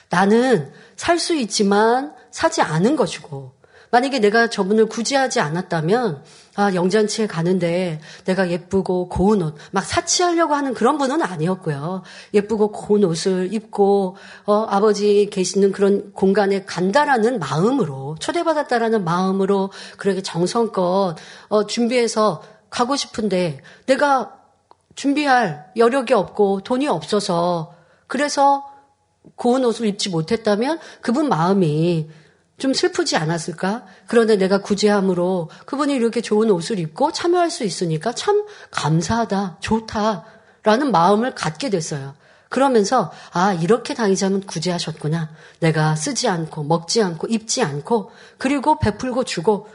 나는 살 수 있지만 사지 않은 것이고 만약에 내가 저분을 구제하지 않았다면 아, 영잔치에 가는데 내가 예쁘고 고운 옷, 막 사치하려고 하는 그런 분은 아니었고요. 예쁘고 고운 옷을 입고, 어, 아버지 계시는 그런 공간에 간다라는 마음으로, 초대받았다라는 마음으로 그렇게 정성껏, 어, 준비해서 가고 싶은데 내가 준비할 여력이 없고 돈이 없어서 그래서 고운 옷을 입지 못했다면 그분 마음이 좀 슬프지 않았을까? 그런데 내가 구제함으로 그분이 이렇게 좋은 옷을 입고 참여할 수 있으니까 참 감사하다, 좋다, 라는 마음을 갖게 됐어요. 그러면서, 아, 이렇게 당의자면 구제하셨구나. 내가 쓰지 않고, 먹지 않고, 입지 않고, 그리고 베풀고 주고,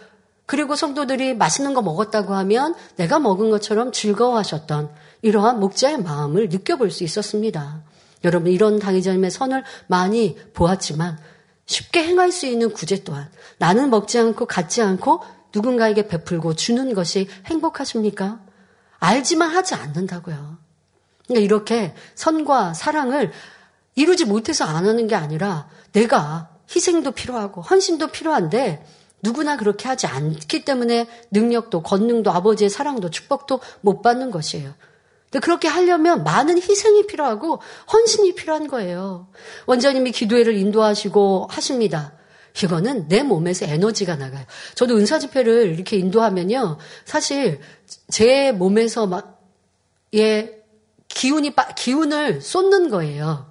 그리고 성도들이 맛있는 거 먹었다고 하면 내가 먹은 것처럼 즐거워하셨던 이러한 목자의 마음을 느껴볼 수 있었습니다. 여러분, 이런 당의자님의 선을 많이 보았지만 쉽게 행할 수 있는 구제 또한 나는 먹지 않고 갖지 않고 누군가에게 베풀고 주는 것이 행복하십니까? 알지만 하지 않는다고요. 그러니까 이렇게 선과 사랑을 이루지 못해서 안 하는 게 아니라 내가 희생도 필요하고 헌신도 필요한데 누구나 그렇게 하지 않기 때문에 능력도 권능도 아버지의 사랑도 축복도 못 받는 것이에요. 근데 그렇게 하려면 많은 희생이 필요하고 헌신이 필요한 거예요. 원장님이 기도회를 인도하시고 하십니다. 이거는 내 몸에서 에너지가 나가요. 저도 은사 집회를 이렇게 인도하면요. 사실 제 몸에서 막, 예, 기운이, 기운을 쏟는 거예요.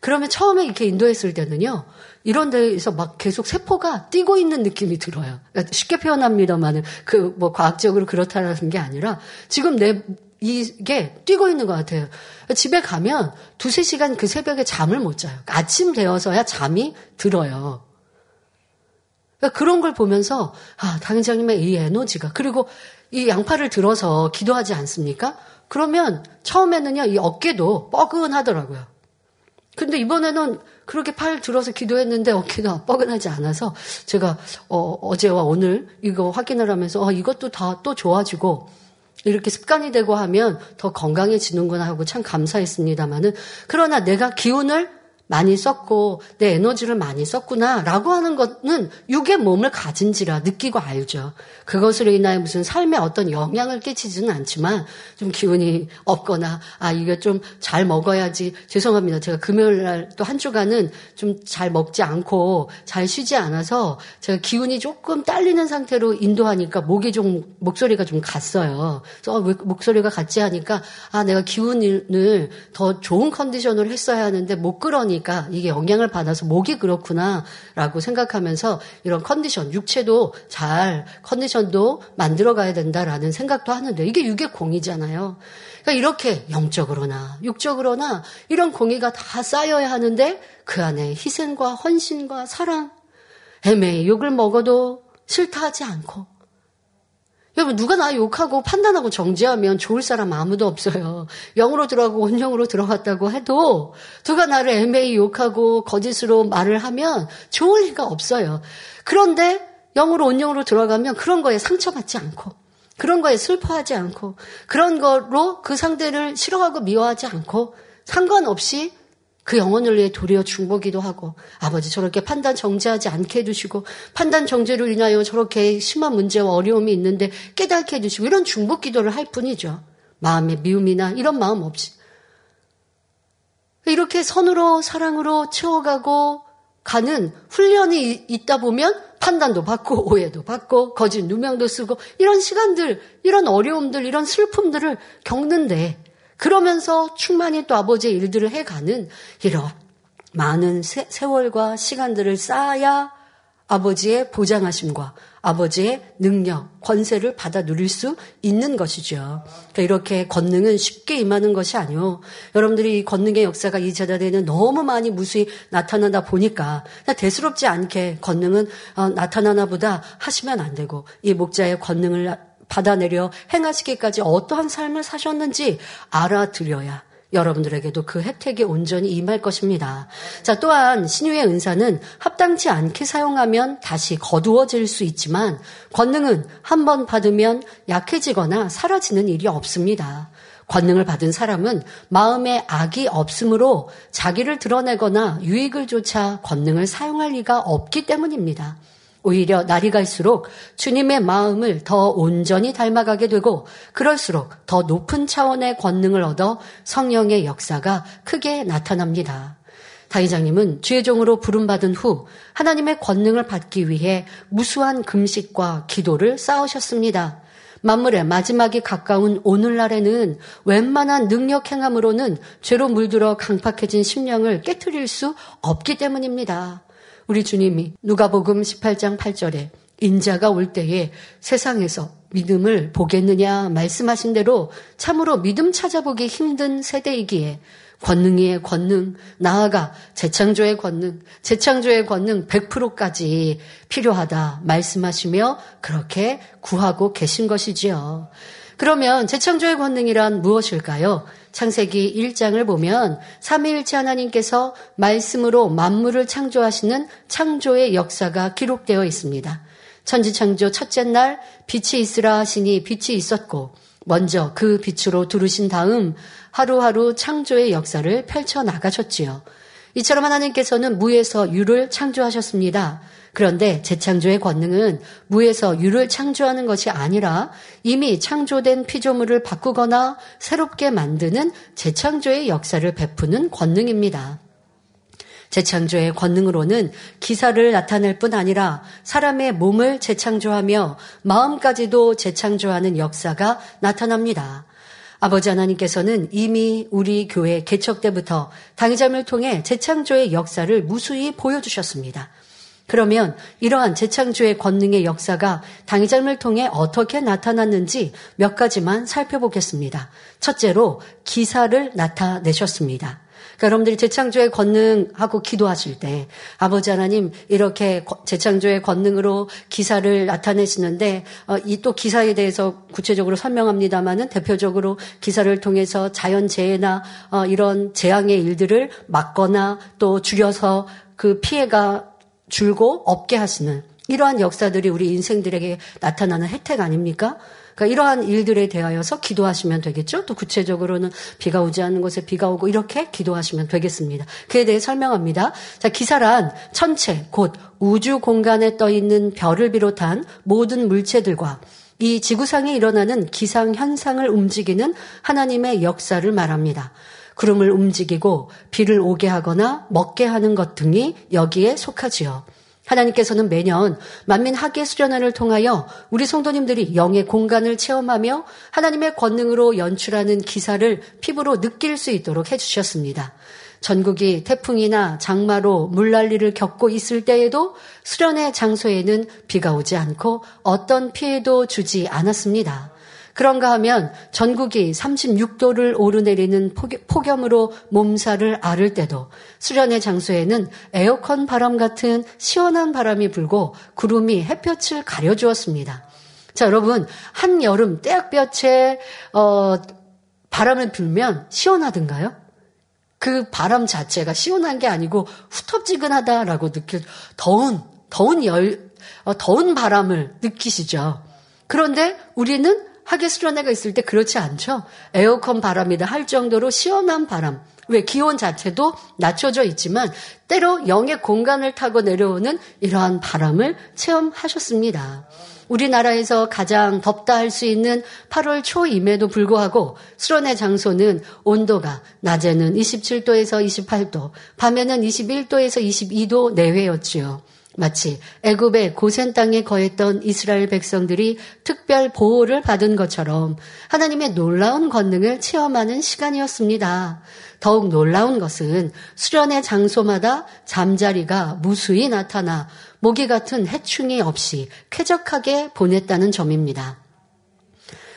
그러면 처음에 이렇게 인도했을 때는요. 이런 데에서 막 계속 세포가 뛰고 있는 느낌이 들어요. 그러니까 쉽게 표현합니다만은 그 뭐 과학적으로 그렇다는 게 아니라 지금 내 이게 뛰고 있는 것 같아요. 집에 가면 두세 시간 그 새벽에 잠을 못 자요. 아침 되어서야 잠이 들어요. 그러니까 그런 걸 보면서 아 당장님의 이 에너지가 그리고 이 양팔을 들어서 기도하지 않습니까? 그러면 처음에는요 이 어깨도 뻐근하더라고요. 근데 이번에는 그렇게 팔 들어서 기도했는데 어깨가 뻐근하지 않아서 제가 어, 제와 오늘 이거 확인을 하면서 어, 이것도 다 또 좋아지고 이렇게 습관이 되고 하면 더 건강해지는구나 하고 참 감사했습니다만은 그러나 내가 기운을 많이 썼고 내 에너지를 많이 썼구나라고 하는 것은 육의 몸을 가진지라 느끼고 알죠. 그것으로 인하여 무슨 삶에 어떤 영향을 끼치지는 않지만 좀 기운이 없거나 아 이게 좀 잘 먹어야지 죄송합니다. 제가 금요일 날 또 한 주간은 좀 잘 먹지 않고 잘 쉬지 않아서 제가 기운이 조금 딸리는 상태로 인도하니까 목이 좀 목소리가 좀 갔어요. 그래서 어, 목소리가 갔지 하니까 아 내가 기운을 더 좋은 컨디션으로 했어야 하는데 못 그러니 까 이게 영향을 받아서 목이 그렇구나라고 생각하면서 이런 컨디션 육체도 잘 컨디션 컨디션도 만들어 가야 된다라는 생각도 하는데 이게 육의 공이잖아요. 그러니까 이렇게 영적으로나 육적으로나 이런 공의가 다 쌓여야 하는데 그 안에 희생과 헌신과 사랑, 애매히 욕을 먹어도 싫다 하지 않고 여러분 누가 나 욕하고 판단하고 정지하면 좋을 사람 아무도 없어요. 영으로 들어가고 원영으로 들어갔다고 해도 누가 나를 애매히 욕하고 거짓으로 말을 하면 좋을 리가 없어요. 그런데 영으로 온영으로 들어가면 그런 거에 상처받지 않고 그런 거에 슬퍼하지 않고 그런 거로 그 상대를 싫어하고 미워하지 않고 상관없이 그 영혼을 위해 도리어 중보기도 하고 아버지 저렇게 판단 정지하지 않게 해두시고 판단 정지로 인하여 저렇게 심한 문제와 어려움이 있는데 깨닫게 해두시고 이런 중보 기도를 할 뿐이죠. 마음의 미움이나 이런 마음 없이 이렇게 선으로 사랑으로 채워가고 가는 훈련이 있다 보면 판단도 받고 [LAUGHS] 오해도 받고 거짓 누명도 쓰고 이런 시간들, 이런 어려움들, 이런 슬픔들을 겪는데 그러면서 충만히 또 아버지의 일들을 해가는 이런 많은 세, 세월과 시간들을 쌓아야 아버지의 보장하심과 아버지의 능력, 권세를 받아 누릴 수 있는 것이죠. 그러니까 이렇게 권능은 쉽게 임하는 것이 아니요. 여러분들이 이 권능의 역사가 이 제자대에는 너무 많이 무수히 나타나다 보니까 대수롭지 않게 권능은 어, 나타나나 보다 하시면 안 되고 이 목자의 권능을 받아내려 행하시기까지 어떠한 삶을 사셨는지 알아들여야 여러분들에게도 그 혜택이 온전히 임할 것입니다. 자, 또한 신유의 은사는 합당치 않게 사용하면 다시 거두어질 수 있지만 권능은 한 번 받으면 약해지거나 사라지는 일이 없습니다. 권능을 받은 사람은 마음에 악이 없으므로 자기를 드러내거나 유익을 쫓아 권능을 사용할 리가 없기 때문입니다. 오히려 날이 갈수록 주님의 마음을 더 온전히 닮아가게 되고 그럴수록 더 높은 차원의 권능을 얻어 성령의 역사가 크게 나타납니다. 다이장님은 주의 종으로 부름받은 후 하나님의 권능을 받기 위해 무수한 금식과 기도를 쌓으셨습니다. 만물의 마지막이 가까운 오늘날에는 웬만한 능력 행함으로는 죄로 물들어 강팍해진 심령을 깨뜨릴 수 없기 때문입니다. 우리 주님이 누가복음 18장 8절에 인자가 올 때에 세상에서 믿음을 보겠느냐 말씀하신 대로 참으로 믿음 찾아보기 힘든 세대이기에 권능의 권능, 나아가 재창조의 권능, 재창조의 권능 100%까지 필요하다 말씀하시며 그렇게 구하고 계신 것이지요. 그러면 재창조의 권능이란 무엇일까요? 창세기 1장을 보면 삼위일체 하나님께서 말씀으로 만물을 창조하시는 창조의 역사가 기록되어 있습니다. 천지창조 첫째 날 빛이 있으라 하시니 빛이 있었고 먼저 그 빛으로 두르신 다음 하루하루 창조의 역사를 펼쳐 나가셨지요. 이처럼 하나님께서는 무에서 유를 창조하셨습니다. 그런데 재창조의 권능은 무에서 유를 창조하는 것이 아니라 이미 창조된 피조물을 바꾸거나 새롭게 만드는 재창조의 역사를 베푸는 권능입니다. 재창조의 권능으로는 기사를 나타낼 뿐 아니라 사람의 몸을 재창조하며 마음까지도 재창조하는 역사가 나타납니다. 아버지 하나님께서는 이미 우리 교회 개척 때부터 당의자을 통해 재창조의 역사를 무수히 보여주셨습니다. 그러면 이러한 재창조의 권능의 역사가 당의자을 통해 어떻게 나타났는지 몇 가지만 살펴보겠습니다. 첫째로 기사를 나타내셨습니다. 그러니까 여러분들이 재창조의 권능하고 기도하실 때 아버지 하나님 이렇게 재창조의 권능으로 기사를 나타내시는데 어, 이또 기사에 대해서 구체적으로 설명합니다만은 대표적으로 기사를 통해서 자연 재해나 어, 이런 재앙의 일들을 막거나 또 줄여서 그 피해가 줄고 없게 하시는 이러한 역사들이 우리 인생들에게 나타나는 혜택 아닙니까? 그러니까 이러한 일들에 대하여서 기도하시면 되겠죠. 또 구체적으로는 비가 오지 않는 곳에 비가 오고 이렇게 기도하시면 되겠습니다. 그에 대해 설명합니다. 자, 기사란 천체, 곧 우주 공간에 떠 있는 별을 비롯한 모든 물체들과 이 지구상에 일어나는 기상 현상을 움직이는 하나님의 역사를 말합니다. 구름을 움직이고 비를 오게 하거나 먹게 하는 것 등이 여기에 속하지요. 하나님께서는 매년 만민 학예 수련회를 통하여 우리 성도님들이 영의 공간을 체험하며 하나님의 권능으로 연출하는 기사를 피부로 느낄 수 있도록 해주셨습니다. 전국이 태풍이나 장마로 물난리를 겪고 있을 때에도 수련회 장소에는 비가 오지 않고 어떤 피해도 주지 않았습니다. 그런가 하면 전국이 36도를 오르내리는 폭염으로 몸살을 앓을 때도 수련의 장소에는 에어컨 바람 같은 시원한 바람이 불고 구름이 햇볕을 가려주었습니다. 자, 여러분, 한여름 떼약볕에, 어, 바람을 불면 시원하던가요? 그 바람 자체가 시원한 게 아니고 후텁지근하다라고 느낄, 더운, 더운 열, 어, 더운 바람을 느끼시죠. 그런데 우리는 하계 수련회가 있을 때 그렇지 않죠. 에어컨 바람이다 할 정도로 시원한 바람. 왜 기온 자체도 낮춰져 있지만 때로 영의 공간을 타고 내려오는 이러한 바람을 체험하셨습니다. 우리나라에서 가장 덥다 할 수 있는 8월 초임에도 불구하고 수련회 장소는 온도가 낮에는 27도에서 28도, 밤에는 21도에서 22도 내외였지요. 마치 애굽의 고센 땅에 거했던 이스라엘 백성들이 특별 보호를 받은 것처럼 하나님의 놀라운 권능을 체험하는 시간이었습니다. 더욱 놀라운 것은 수련의 장소마다 잠자리가 무수히 나타나 모기 같은 해충이 없이 쾌적하게 보냈다는 점입니다.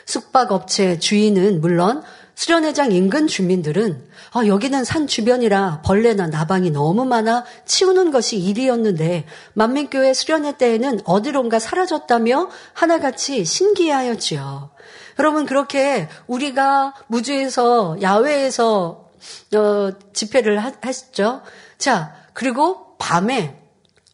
숙박업체 주인은 물론 수련회장 인근 주민들은 아, 여기는 산 주변이라 벌레나 나방이 너무 많아 치우는 것이 일이었는데 만민교회 수련회 때에는 어디론가 사라졌다며 하나같이 신기해하였지요. 여러분 그렇게 우리가 무주에서 야외에서 어, 집회를 하, 했죠. 자 그리고 밤에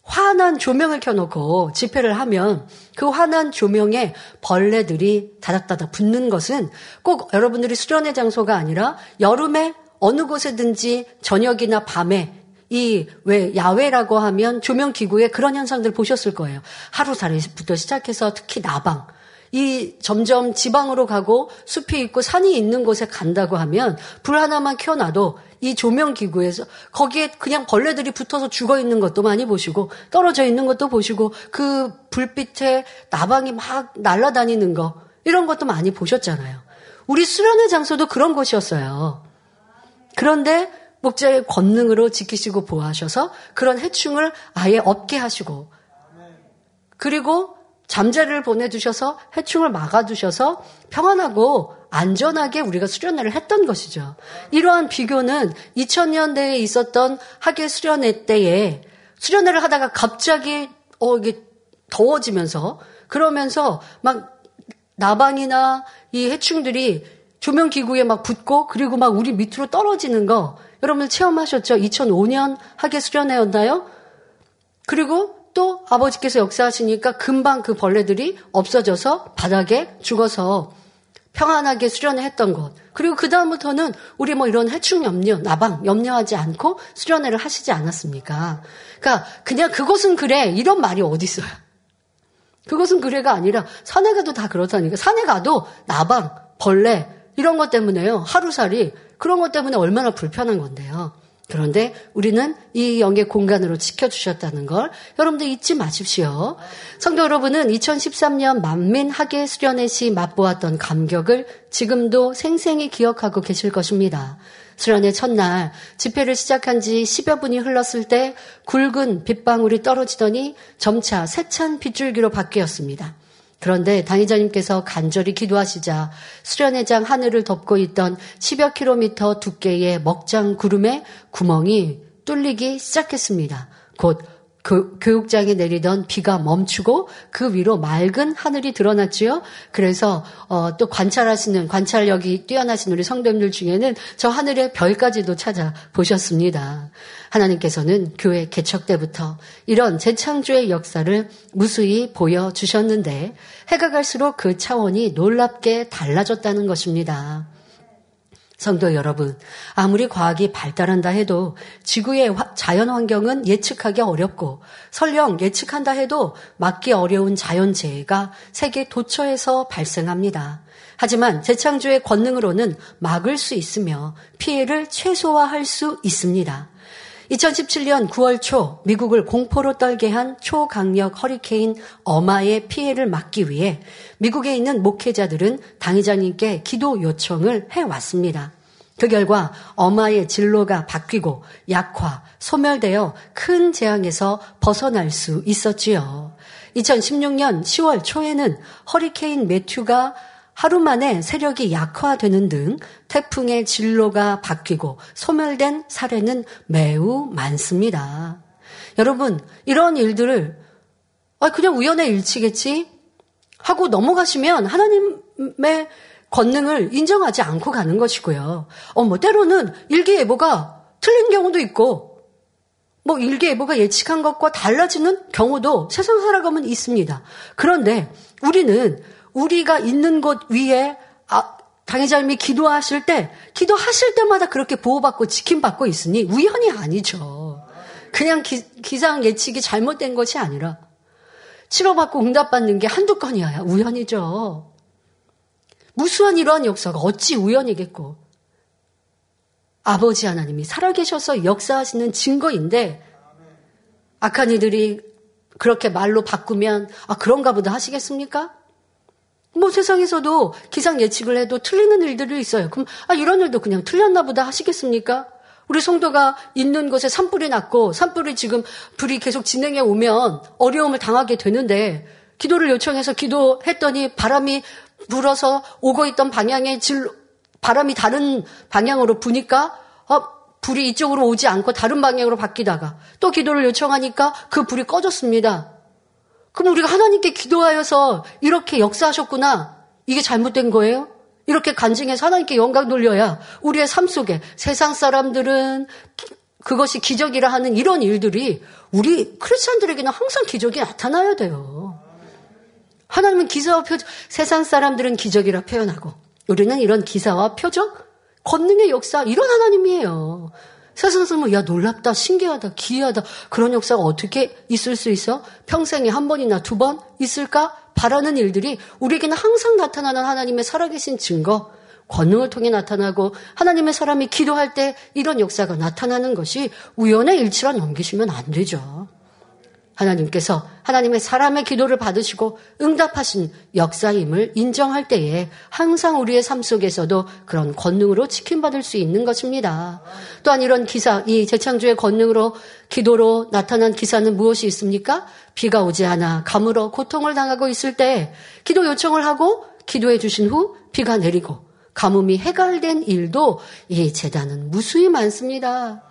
환한 조명을 켜놓고 집회를 하면 그 환한 조명에 벌레들이 다닥다닥 붙는 것은 꼭 여러분들이 수련의 장소가 아니라 여름에 어느 곳에든지 저녁이나 밤에 이 왜 야외라고 하면 조명 기구에 그런 현상들 보셨을 거예요. 하루살이부터 시작해서 특히 나방 이 점점 지방으로 가고 숲이 있고 산이 있는 곳에 간다고 하면 불 하나만 켜놔도 이 조명 기구에서 거기에 그냥 벌레들이 붙어서 죽어 있는 것도 많이 보시고 떨어져 있는 것도 보시고 그 불빛에 나방이 막 날아다니는 거 이런 것도 많이 보셨잖아요. 우리 수련의 장소도 그런 곳이었어요. 그런데 목자의 권능으로 지키시고 보호하셔서 그런 해충을 아예 없게 하시고 그리고 잠자리를 보내주셔서 해충을 막아두셔서 평안하고 안전하게 우리가 수련회를 했던 것이죠. 이러한 비교는 2000년대에 있었던 학예 수련회 때에 수련회를 하다가 갑자기 어 이게 더워지면서 그러면서 막 나방이나 이 해충들이 조명 기구에 막 붙고 그리고 막 우리 밑으로 떨어지는 거 여러분 체험하셨죠? 2005년 학예 수련회였나요? 그리고 또 아버지께서 역사하시니까 금방 그 벌레들이 없어져서 바닥에 죽어서 평안하게 수련을 했던 것. 그리고 그 다음부터는 우리 뭐 이런 해충 염려, 나방 염려하지 않고 수련회를 하시지 않았습니까? 그러니까 그냥 그것은 그래. 이런 말이 어디 있어요. 그것은 그래가 아니라 산에 가도 다 그렇다니까. 산에 가도 나방, 벌레 이런 것 때문에요. 하루살이 그런 것 때문에 얼마나 불편한 건데요. 그런데 우리는 이 영의 공간으로 지켜주셨다는 걸 여러분들 잊지 마십시오. 성도 여러분은 2013년 만민 학예 수련회 시 맛보았던 감격을 지금도 생생히 기억하고 계실 것입니다. 수련회 첫날 집회를 시작한 지 10여 분이 흘렀을 때 굵은 빗방울이 떨어지더니 점차 세찬 빗줄기로 바뀌었습니다. 그런데 당의자님께서 간절히 기도하시자 수련회장 하늘을 덮고 있던 10여 킬로미터 두께의 먹장 구름에 구멍이 뚫리기 시작했습니다. 곧 교, 교육장에 내리던 비가 멈추고 그 위로 맑은 하늘이 드러났지요. 그래서 어, 또 관찰하시는 관찰력이 뛰어나신 우리 성도님들 중에는 저 하늘의 별까지도 찾아 보셨습니다. 하나님께서는 교회 개척 때부터 이런 재창조의 역사를 무수히 보여 주셨는데 해가 갈수록 그 차원이 놀랍게 달라졌다는 것입니다. 성도 여러분, 아무리 과학이 발달한다 해도 지구의 자연 환경은 예측하기 어렵고 설령 예측한다 해도 막기 어려운 자연재해가 세계 도처에서 발생합니다. 하지만 재창조의 권능으로는 막을 수 있으며 피해를 최소화할 수 있습니다. 2017년 9월 초 미국을 공포로 떨게 한 초강력 허리케인 어마의 피해를 막기 위해 미국에 있는 목회자들은 당의자님께 기도 요청을 해왔습니다. 그 결과 어마의 진로가 바뀌고 약화, 소멸되어 큰 재앙에서 벗어날 수 있었지요. 2016년 10월 초에는 허리케인 매튜가 하루 만에 세력이 약화되는 등 태풍의 진로가 바뀌고 소멸된 사례는 매우 많습니다. 여러분, 이런 일들을 아, 그냥 우연의 일치겠지? 하고 넘어가시면 하나님의 권능을 인정하지 않고 가는 것이고요. 어, 뭐, 때로는 일기예보가 틀린 경우도 있고, 뭐, 일기예보가 예측한 것과 달라지는 경우도 세상 살아가면 있습니다. 그런데 우리는 우리가 있는 곳 위에 아, 당회자님이 기도하실 때 기도하실 때마다 그렇게 보호받고 지킴받고 있으니 우연이 아니죠. 그냥 기, 기상 예측이 잘못된 것이 아니라 치료받고 응답받는 게 한두 건이야. 우연이죠. 무수한 이러한 역사가 어찌 우연이겠고. 아버지 하나님이 살아계셔서 역사하시는 증거인데 악한 이들이 그렇게 말로 바꾸면 아 그런가 보다 하시겠습니까? 뭐 세상에서도 기상 예측을 해도 틀리는 일들이 있어요. 그럼 아 이런 일도 그냥 틀렸나 보다 하시겠습니까? 우리 성도가 있는 곳에 산불이 났고 산불이 지금 불이 계속 진행해 오면 어려움을 당하게 되는데 기도를 요청해서 기도했더니 바람이 불어서 오고 있던 방향의 질 바람이 다른 방향으로 부니까 어, 불이 이쪽으로 오지 않고 다른 방향으로 바뀌다가 또 기도를 요청하니까 그 불이 꺼졌습니다. 그럼 우리가 하나님께 기도하여서 이렇게 역사하셨구나. 이게 잘못된 거예요? 이렇게 간증해서 하나님께 영광 돌려야 우리의 삶 속에 세상 사람들은 그것이 기적이라 하는 이런 일들이 우리 크리스천들에게는 항상 기적이 나타나야 돼요. 하나님은 기사와 표적, 세상 사람들은 기적이라 표현하고 우리는 이런 기사와 표적, 권능의 역사 이런 하나님이에요. 세상 사람은 야 놀랍다, 신기하다, 기이하다 그런 역사가 어떻게 있을 수 있어? 평생에 한 번이나 두 번 있을까? 바라는 일들이 우리에게는 항상 나타나는 하나님의 살아계신 증거, 권능을 통해 나타나고 하나님의 사람이 기도할 때 이런 역사가 나타나는 것이 우연의 일치라 넘기시면 안 되죠. 하나님께서 하나님의 사람의 기도를 받으시고 응답하신 역사임을 인정할 때에 항상 우리의 삶 속에서도 그런 권능으로 지킴받을 수 있는 것입니다. 또한 이런 기사, 이 재창조의 권능으로 기도로 나타난 기사는 무엇이 있습니까? 비가 오지 않아 가물어 고통을 당하고 있을 때 기도 요청을 하고 기도해 주신 후 비가 내리고 가뭄이 해갈된 일도 이 재단은 무수히 많습니다.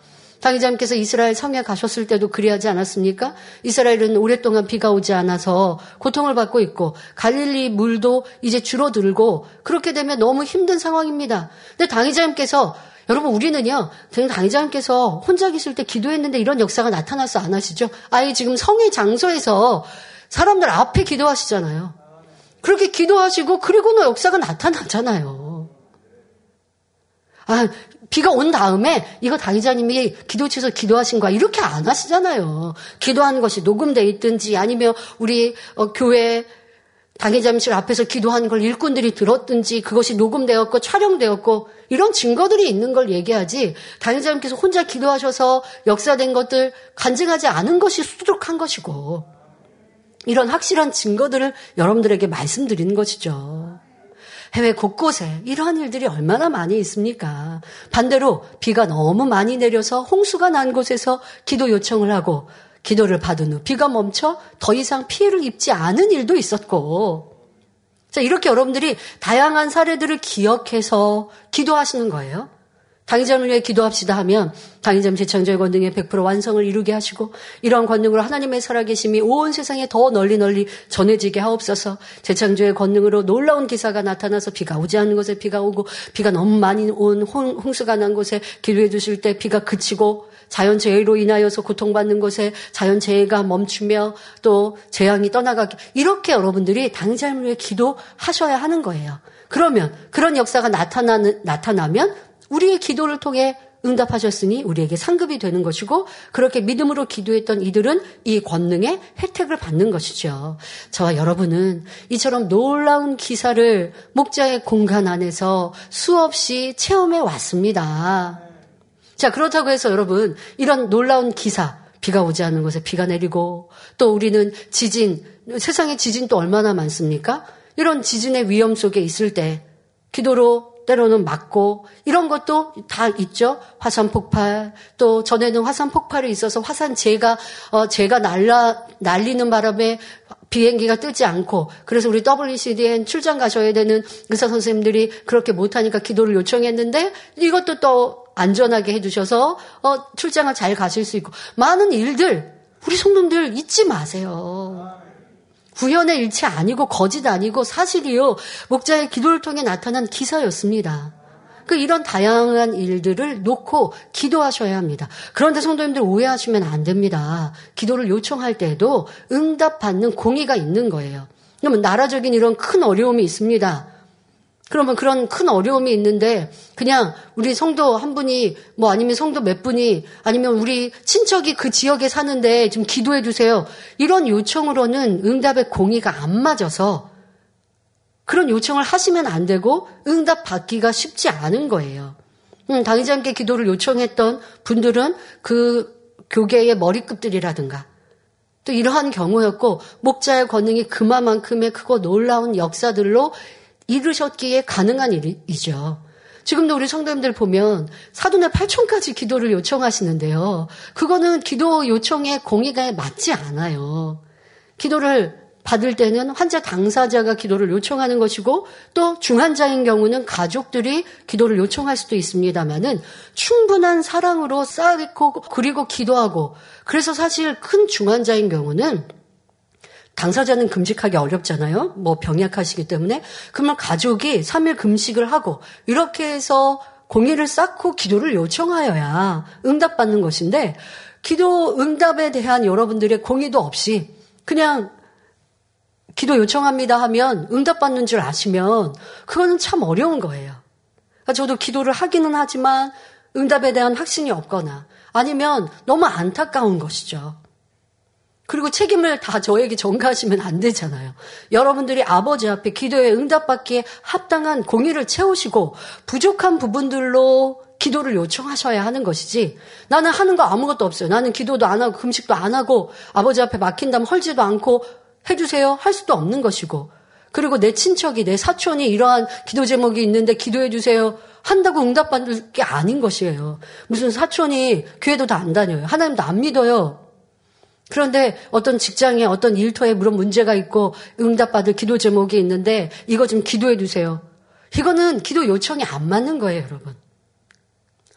당의자님께서 이스라엘 성에 가셨을 때도 그리하지 않았습니까? 이스라엘은 오랫동안 비가 오지 않아서 고통을 받고 있고 갈릴리 물도 이제 줄어들고 그렇게 되면 너무 힘든 상황입니다. 근데 당의자님께서 여러분 우리는요 당의자님께서 혼자 계실 때 기도했는데 이런 역사가 나타나서 안 하시죠? 아예 지금 성의 장소에서 사람들 앞에 기도하시잖아요. 그렇게 기도하시고 그리고는 역사가 나타나잖아요. 아, 비가 온 다음에 이거 당의자님이 기도치에서 기도하신 거야. 이렇게 안 하시잖아요. 기도하는 것이 녹음돼 있든지 아니면 우리 어, 교회 당의자실 앞에서 기도하는 걸 일꾼들이 들었든지 그것이 녹음되었고 촬영되었고 이런 증거들이 있는 걸 얘기하지 당의자님께서 혼자 기도하셔서 역사된 것들 간증하지 않은 것이 수두룩한 것이고 이런 확실한 증거들을 여러분들에게 말씀드리는 것이죠. 해외 곳곳에 이러한 일들이 얼마나 많이 있습니까? 반대로 비가 너무 많이 내려서 홍수가 난 곳에서 기도 요청을 하고 기도를 받은 후 비가 멈춰 더 이상 피해를 입지 않은 일도 있었고, 자, 이렇게 여러분들이 다양한 사례들을 기억해서 기도하시는 거예요. 당의자를 위해 기도합시다 하면 당의자님 제창조의 권능에 100% 완성을 이루게 하시고 이러한 권능으로 하나님의 살아계심이 온 세상에 더 널리 널리 전해지게 하옵소서 제창조의 권능으로 놀라운 기사가 나타나서 비가 오지 않는 곳에 비가 오고 비가 너무 많이 온 홍수가 난 곳에 기도해 주실 때 비가 그치고 자연재해로 인하여서 고통받는 곳에 자연재해가 멈추며 또 재앙이 떠나가게 이렇게 여러분들이 당장을 위해 기도하셔야 하는 거예요. 그러면 그런 역사가 나타나는, 나타나면 우리의 기도를 통해 응답하셨으니 우리에게 상급이 되는 것이고 그렇게 믿음으로 기도했던 이들은 이 권능의 혜택을 받는 것이죠. 저와 여러분은 이처럼 놀라운 기사를 목자의 공간 안에서 수없이 체험해 왔습니다. 자, 그렇다고 해서 여러분, 이런 놀라운 기사, 비가 오지 않는 곳에 비가 내리고, 또 우리는 지진, 세상에 지진 또 얼마나 많습니까? 이런 지진의 위험 속에 있을 때, 기도로 때로는 맞고, 이런 것도 다 있죠. 화산 폭발, 또 전에는 화산 폭발이 있어서 화산 재가, 어, 재가 날라, 날리는 바람에 비행기가 뜨지 않고 그래서 우리 WCDN 출장 가셔야 되는 의사 선생님들이 그렇게 못하니까 기도를 요청했는데 이것도 또 안전하게 해주셔서 어, 출장을 잘 가실 수 있고 많은 일들 우리 성도들 잊지 마세요. 구현의 일치 아니고 거짓 아니고 사실이요 목자의 기도를 통해 나타난 기사였습니다. 그 이런 다양한 일들을 놓고 기도하셔야 합니다. 그런데 성도님들 오해하시면 안 됩니다. 기도를 요청할 때도 응답받는 공의가 있는 거예요. 그러면 나라적인 이런 큰 어려움이 있습니다. 그러면 그런 큰 어려움이 있는데 그냥 우리 성도 한 분이 뭐 아니면 성도 몇 분이 아니면 우리 친척이 그 지역에 사는데 좀 기도해 주세요. 이런 요청으로는 응답의 공의가 안 맞아서 그런 요청을 하시면 안 되고 응답 받기가 쉽지 않은 거예요. 음, 당의자님께 기도를 요청했던 분들은 그 교계의 머리급들이라든가 또 이러한 경우였고 목자의 권능이 그만큼의 크고 놀라운 역사들로 이루셨기에 가능한 일이죠. 지금도 우리 성도님들 보면 사돈의 8촌까지 기도를 요청하시는데요. 그거는 기도 요청의 공의가 맞지 않아요. 기도를 받을 때는 환자 당사자가 기도를 요청하는 것이고 또 중환자인 경우는 가족들이 기도를 요청할 수도 있습니다만은 충분한 사랑으로 쌓고 그리고 기도하고 그래서 사실 큰 중환자인 경우는 당사자는 금식하기 어렵잖아요. 뭐 병약하시기 때문에. 그러면 가족이 3일 금식을 하고 이렇게 해서 공의를 쌓고 기도를 요청하여야 응답받는 것인데 기도 응답에 대한 여러분들의 공의도 없이 그냥 기도 요청합니다 하면 응답받는 줄 아시면 그거는 참 어려운 거예요. 그러니까 저도 기도를 하기는 하지만 응답에 대한 확신이 없거나 아니면 너무 안타까운 것이죠. 그리고 책임을 다 저에게 전가하시면 안 되잖아요. 여러분들이 아버지 앞에 기도에 응답받기에 합당한 공의를 채우시고 부족한 부분들로 기도를 요청하셔야 하는 것이지 나는 하는 거 아무것도 없어요. 나는 기도도 안 하고 금식도 안 하고 아버지 앞에 막힌다면 헐지도 않고 해주세요 할 수도 없는 것이고 그리고 내 친척이 내 사촌이 이러한 기도 제목이 있는데 기도해 주세요 한다고 응답받을 게 아닌 것이에요. 무슨 사촌이 교회도 다 안 다녀요. 하나님도 안 믿어요. 그런데 어떤 직장에 어떤 일터에 물론 문제가 있고 응답받을 기도 제목이 있는데 이거 좀 기도해 주세요. 이거는 기도 요청이 안 맞는 거예요, 여러분.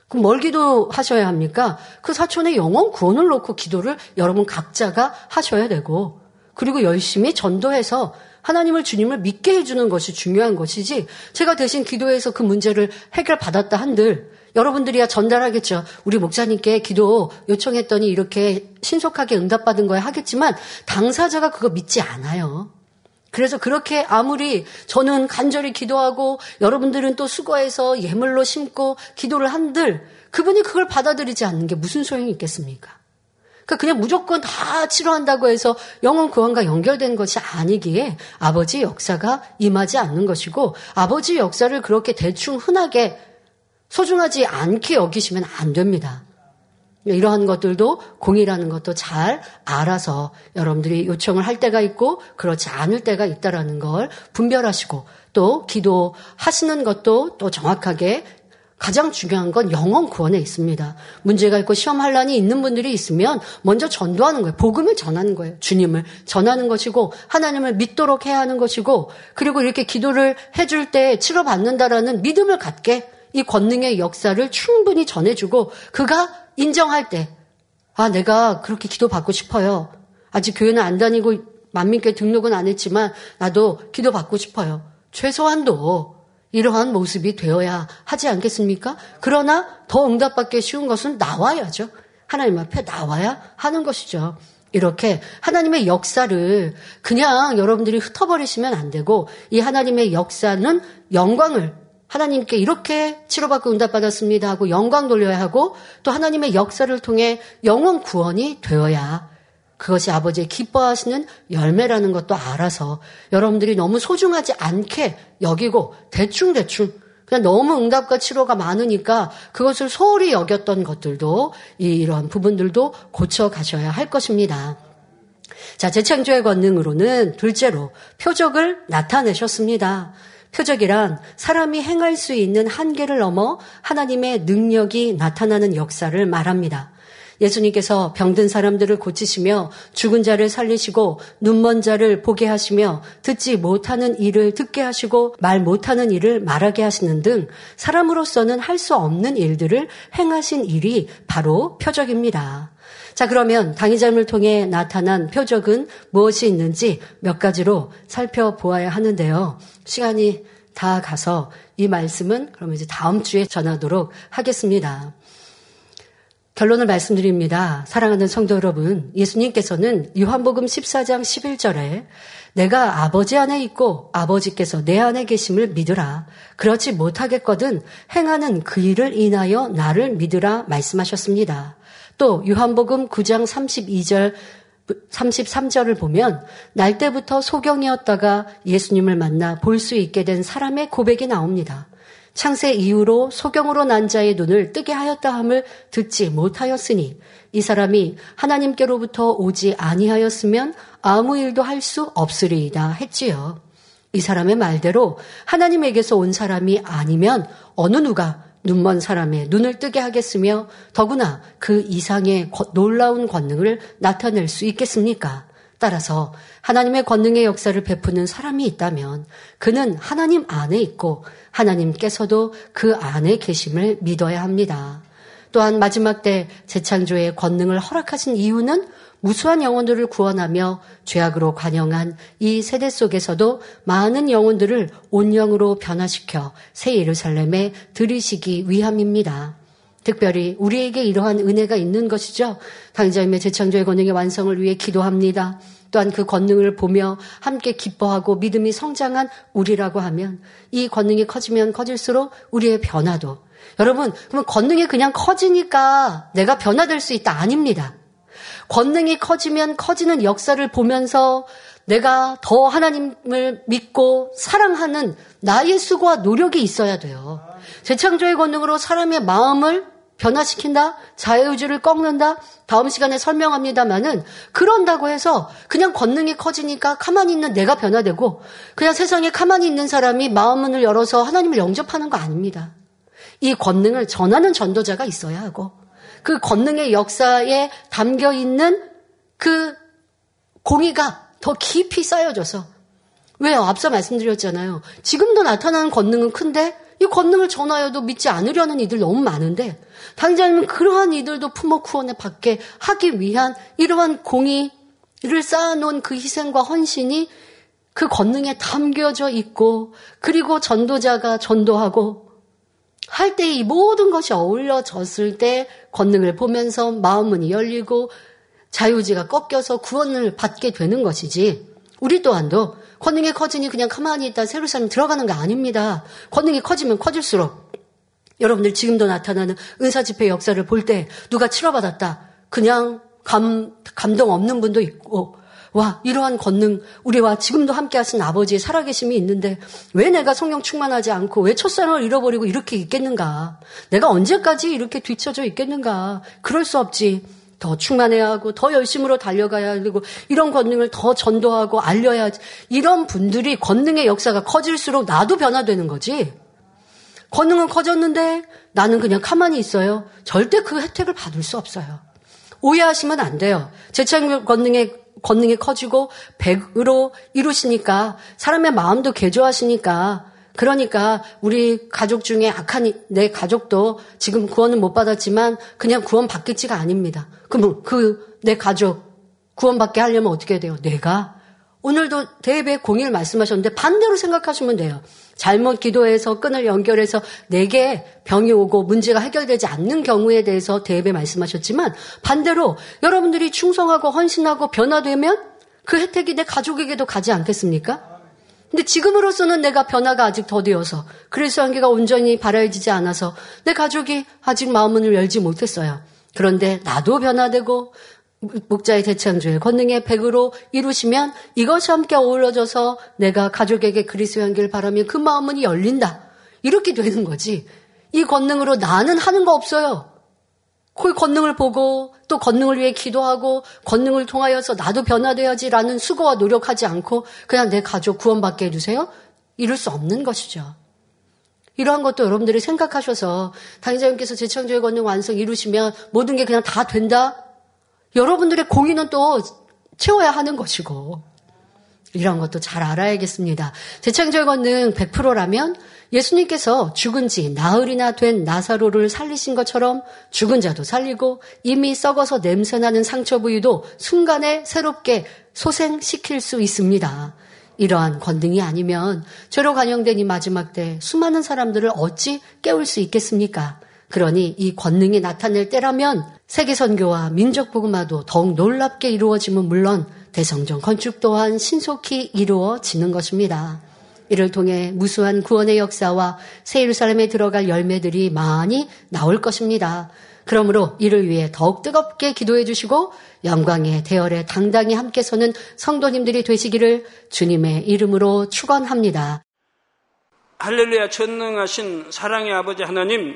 그럼 뭘 기도하셔야 합니까? 그 사촌의 영원 구원을 놓고 기도를 여러분 각자가 하셔야 되고 그리고 열심히 전도해서 하나님을 주님을 믿게 해주는 것이 중요한 것이지 제가 대신 기도해서 그 문제를 해결받았다 한들 여러분들이야 전달하겠죠. 우리 목사님께 기도 요청했더니 이렇게 신속하게 응답받은 거야 하겠지만 당사자가 그거 믿지 않아요. 그래서 그렇게 아무리 저는 간절히 기도하고 여러분들은 또 수고해서 예물로 심고 기도를 한들 그분이 그걸 받아들이지 않는 게 무슨 소용이 있겠습니까? 그러니까 그냥 무조건 다 치료한다고 해서 영혼 구원과 연결된 것이 아니기에 아버지 역사가 임하지 않는 것이고 아버지 역사를 그렇게 대충 흔하게 소중하지 않게 여기시면 안 됩니다. 이러한 것들도 공이라는 것도 잘 알아서 여러분들이 요청을 할 때가 있고 그렇지 않을 때가 있다라는 걸 분별하시고 또 기도하시는 것도 또 정확하게 가장 중요한 건 영원 구원에 있습니다. 문제가 있고 시험 환란이 있는 분들이 있으면 먼저 전도하는 거예요. 복음을 전하는 거예요. 주님을 전하는 것이고 하나님을 믿도록 해야 하는 것이고 그리고 이렇게 기도를 해줄 때 치료받는다라는 믿음을 갖게 이 권능의 역사를 충분히 전해주고 그가 인정할 때, 아, 내가 그렇게 기도 받고 싶어요. 아직 교회는 안 다니고 만민교회 등록은 안 했지만 나도 기도 받고 싶어요. 최소한도 이러한 모습이 되어야 하지 않겠습니까? 그러나 더 응답받기 쉬운 것은 나와야죠. 하나님 앞에 나와야 하는 것이죠. 이렇게 하나님의 역사를 그냥 여러분들이 흩어버리시면 안 되고 이 하나님의 역사는 영광을 하나님께 이렇게 치료받고 응답받았습니다 하고 영광 돌려야 하고 또 하나님의 역사를 통해 영원 구원이 되어야 그것이 아버지의 기뻐하시는 열매라는 것도 알아서 여러분들이 너무 소중하지 않게 여기고 대충대충 그냥 너무 응답과 치료가 많으니까 그것을 소홀히 여겼던 것들도 이러한 부분들도 고쳐 가셔야 할 것입니다. 자, 재창조의 권능으로는 둘째로 표적을 나타내셨습니다. 표적이란 사람이 행할 수 있는 한계를 넘어 하나님의 능력이 나타나는 역사를 말합니다. 예수님께서 병든 사람들을 고치시며 죽은 자를 살리시고 눈먼 자를 보게 하시며 듣지 못하는 일을 듣게 하시고 말 못하는 일을 말하게 하시는 등 사람으로서는 할 수 없는 일들을 행하신 일이 바로 표적입니다. 자, 그러면 당의자을 통해 나타난 표적은 무엇이 있는지 몇 가지로 살펴보아야 하는데요. 시간이 다 가서 이 말씀은 그러면 이제 다음 주에 전하도록 하겠습니다. 결론을 말씀드립니다. 사랑하는 성도 여러분, 예수님께서는 요한복음 14장 11절에 내가 아버지 안에 있고 아버지께서 내 안에 계심을 믿으라. 그렇지 못하겠거든 행하는 그 일을 인하여 나를 믿으라 말씀하셨습니다. 또 요한복음 9장 32절 33절을 보면 날 때부터 소경이었다가 예수님을 만나 볼 수 있게 된 사람의 고백이 나옵니다. 창세 이후로 소경으로 난 자의 눈을 뜨게 하였다 함을 듣지 못하였으니 이 사람이 하나님께로부터 오지 아니하였으면 아무 일도 할 수 없으리이다 했지요. 이 사람의 말대로 하나님에게서 온 사람이 아니면 어느 누가 눈먼 사람의 눈을 뜨게 하겠으며 더구나 그 이상의 놀라운 권능을 나타낼 수 있겠습니까? 따라서 하나님의 권능의 역사를 베푸는 사람이 있다면 그는 하나님 안에 있고 하나님께서도 그 안에 계심을 믿어야 합니다. 또한 마지막 때 재창조의 권능을 허락하신 이유는 무수한 영혼들을 구원하며 죄악으로 관영한 이 세대 속에서도 많은 영혼들을 온영으로 변화시켜 새 예루살렘에 들이시기 위함입니다. 특별히 우리에게 이러한 은혜가 있는 것이죠. 당자임의 재창조의 권능의 완성을 위해 기도합니다. 또한 그 권능을 보며 함께 기뻐하고 믿음이 성장한 우리라고 하면 이 권능이 커지면 커질수록 우리의 변화도 여러분 그러면 권능이 그냥 커지니까 내가 변화될 수 있다 아닙니다. 권능이 커지면 커지는 역사를 보면서 내가 더 하나님을 믿고 사랑하는 나의 수고와 노력이 있어야 돼요. 재창조의 권능으로 사람의 마음을 변화시킨다? 자유의지를 꺾는다? 다음 시간에 설명합니다만은 그런다고 해서 그냥 권능이 커지니까 가만히 있는 내가 변화되고 그냥 세상에 가만히 있는 사람이 마음 문을 열어서 하나님을 영접하는 거 아닙니다. 이 권능을 전하는 전도자가 있어야 하고 그 권능의 역사에 담겨 있는 그 공의가 더 깊이 쌓여져서 왜요? 앞서 말씀드렸잖아요. 지금도 나타나는 권능은 큰데 이 권능을 전하여도 믿지 않으려는 이들 너무 많은데 당장은 그러한 이들도 품목 후원에 받게 하기 위한 이러한 공의를 쌓아놓은 그 희생과 헌신이 그 권능에 담겨져 있고 그리고 전도자가 전도하고 할 때 이 모든 것이 어울려졌을 때 권능을 보면서 마음문이 열리고 자유지가 꺾여서 구원을 받게 되는 것이지 우리 또한도 권능이 커지니 그냥 가만히 있다 새로 살면 들어가는 거 아닙니다. 권능이 커지면 커질수록 여러분들 지금도 나타나는 은사 집회 역사를 볼 때 누가 치러받았다. 그냥 감, 감동 없는 분도 있고, 와, 이러한 권능, 우리와 지금도 함께 하신 아버지의 살아계심이 있는데, 왜 내가 성령 충만하지 않고, 왜 첫사랑을 잃어버리고 이렇게 있겠는가? 내가 언제까지 이렇게 뒤처져 있겠는가? 그럴 수 없지. 더 충만해야 하고, 더 열심으로 달려가야 되고, 이런 권능을 더 전도하고, 알려야지. 이런 분들이 권능의 역사가 커질수록 나도 변화되는 거지. 권능은 커졌는데, 나는 그냥 가만히 있어요. 절대 그 혜택을 받을 수 없어요. 오해하시면 안 돼요. 재창 권능의 권능이 커지고 백으로 이루시니까 사람의 마음도 개조하시니까 그러니까 우리 가족 중에 악한 내 가족도 지금 구원을 못 받았지만 그냥 구원 받겠지가 아닙니다. 그럼 그 내 가족 구원받게 하려면 어떻게 돼요? 내가 오늘도 대예배 공일 말씀하셨는데 반대로 생각하시면 돼요. 잘못 기도해서 끈을 연결해서 내게 병이 오고 문제가 해결되지 않는 경우에 대해서 대입에 말씀하셨지만 반대로 여러분들이 충성하고 헌신하고 변화되면 그 혜택이 내 가족에게도 가지 않겠습니까? 근데 지금으로서는 내가 변화가 아직 더디어서 그리스도 한계가 온전히 발화해지지 않아서 내 가족이 아직 마음문을 열지 못했어요. 그런데 나도 변화되고 목자의 대창조의 권능의 백으로 이루시면 이것이 함께 어우러져서 내가 가족에게 그리스도 향기를 바라면 그 마음문이 열린다. 이렇게 되는 거지. 이 권능으로 나는 하는 거 없어요. 그 권능을 보고 또 권능을 위해 기도하고 권능을 통하여서 나도 변화돼야지라는 수고와 노력하지 않고 그냥 내 가족 구원받게 해주세요. 이룰 수 없는 것이죠. 이러한 것도 여러분들이 생각하셔서 당의자님께서 제창조의 권능 완성 이루시면 모든 게 그냥 다 된다? 여러분들의 공의는 또 채워야 하는 것이고 이런 것도 잘 알아야겠습니다. 재창절 권능 100%라면 예수님께서 죽은 지 나흘이나 된 나사로를 살리신 것처럼 죽은 자도 살리고 이미 썩어서 냄새나는 상처 부위도 순간에 새롭게 소생시킬 수 있습니다. 이러한 권능이 아니면 죄로 관영된 이 마지막 때 수많은 사람들을 어찌 깨울 수 있겠습니까? 그러니 이 권능이 나타낼 때라면 세계 선교와 민족 복음화도 더욱 놀랍게 이루어지면 물론 대성전 건축 또한 신속히 이루어지는 것입니다. 이를 통해 무수한 구원의 역사와 새 예루살렘에 들어갈 열매들이 많이 나올 것입니다. 그러므로 이를 위해 더욱 뜨겁게 기도해 주시고 영광의 대열에 당당히 함께 서는 성도님들이 되시기를 주님의 이름으로 축원합니다. 할렐루야 전능하신 사랑의 아버지 하나님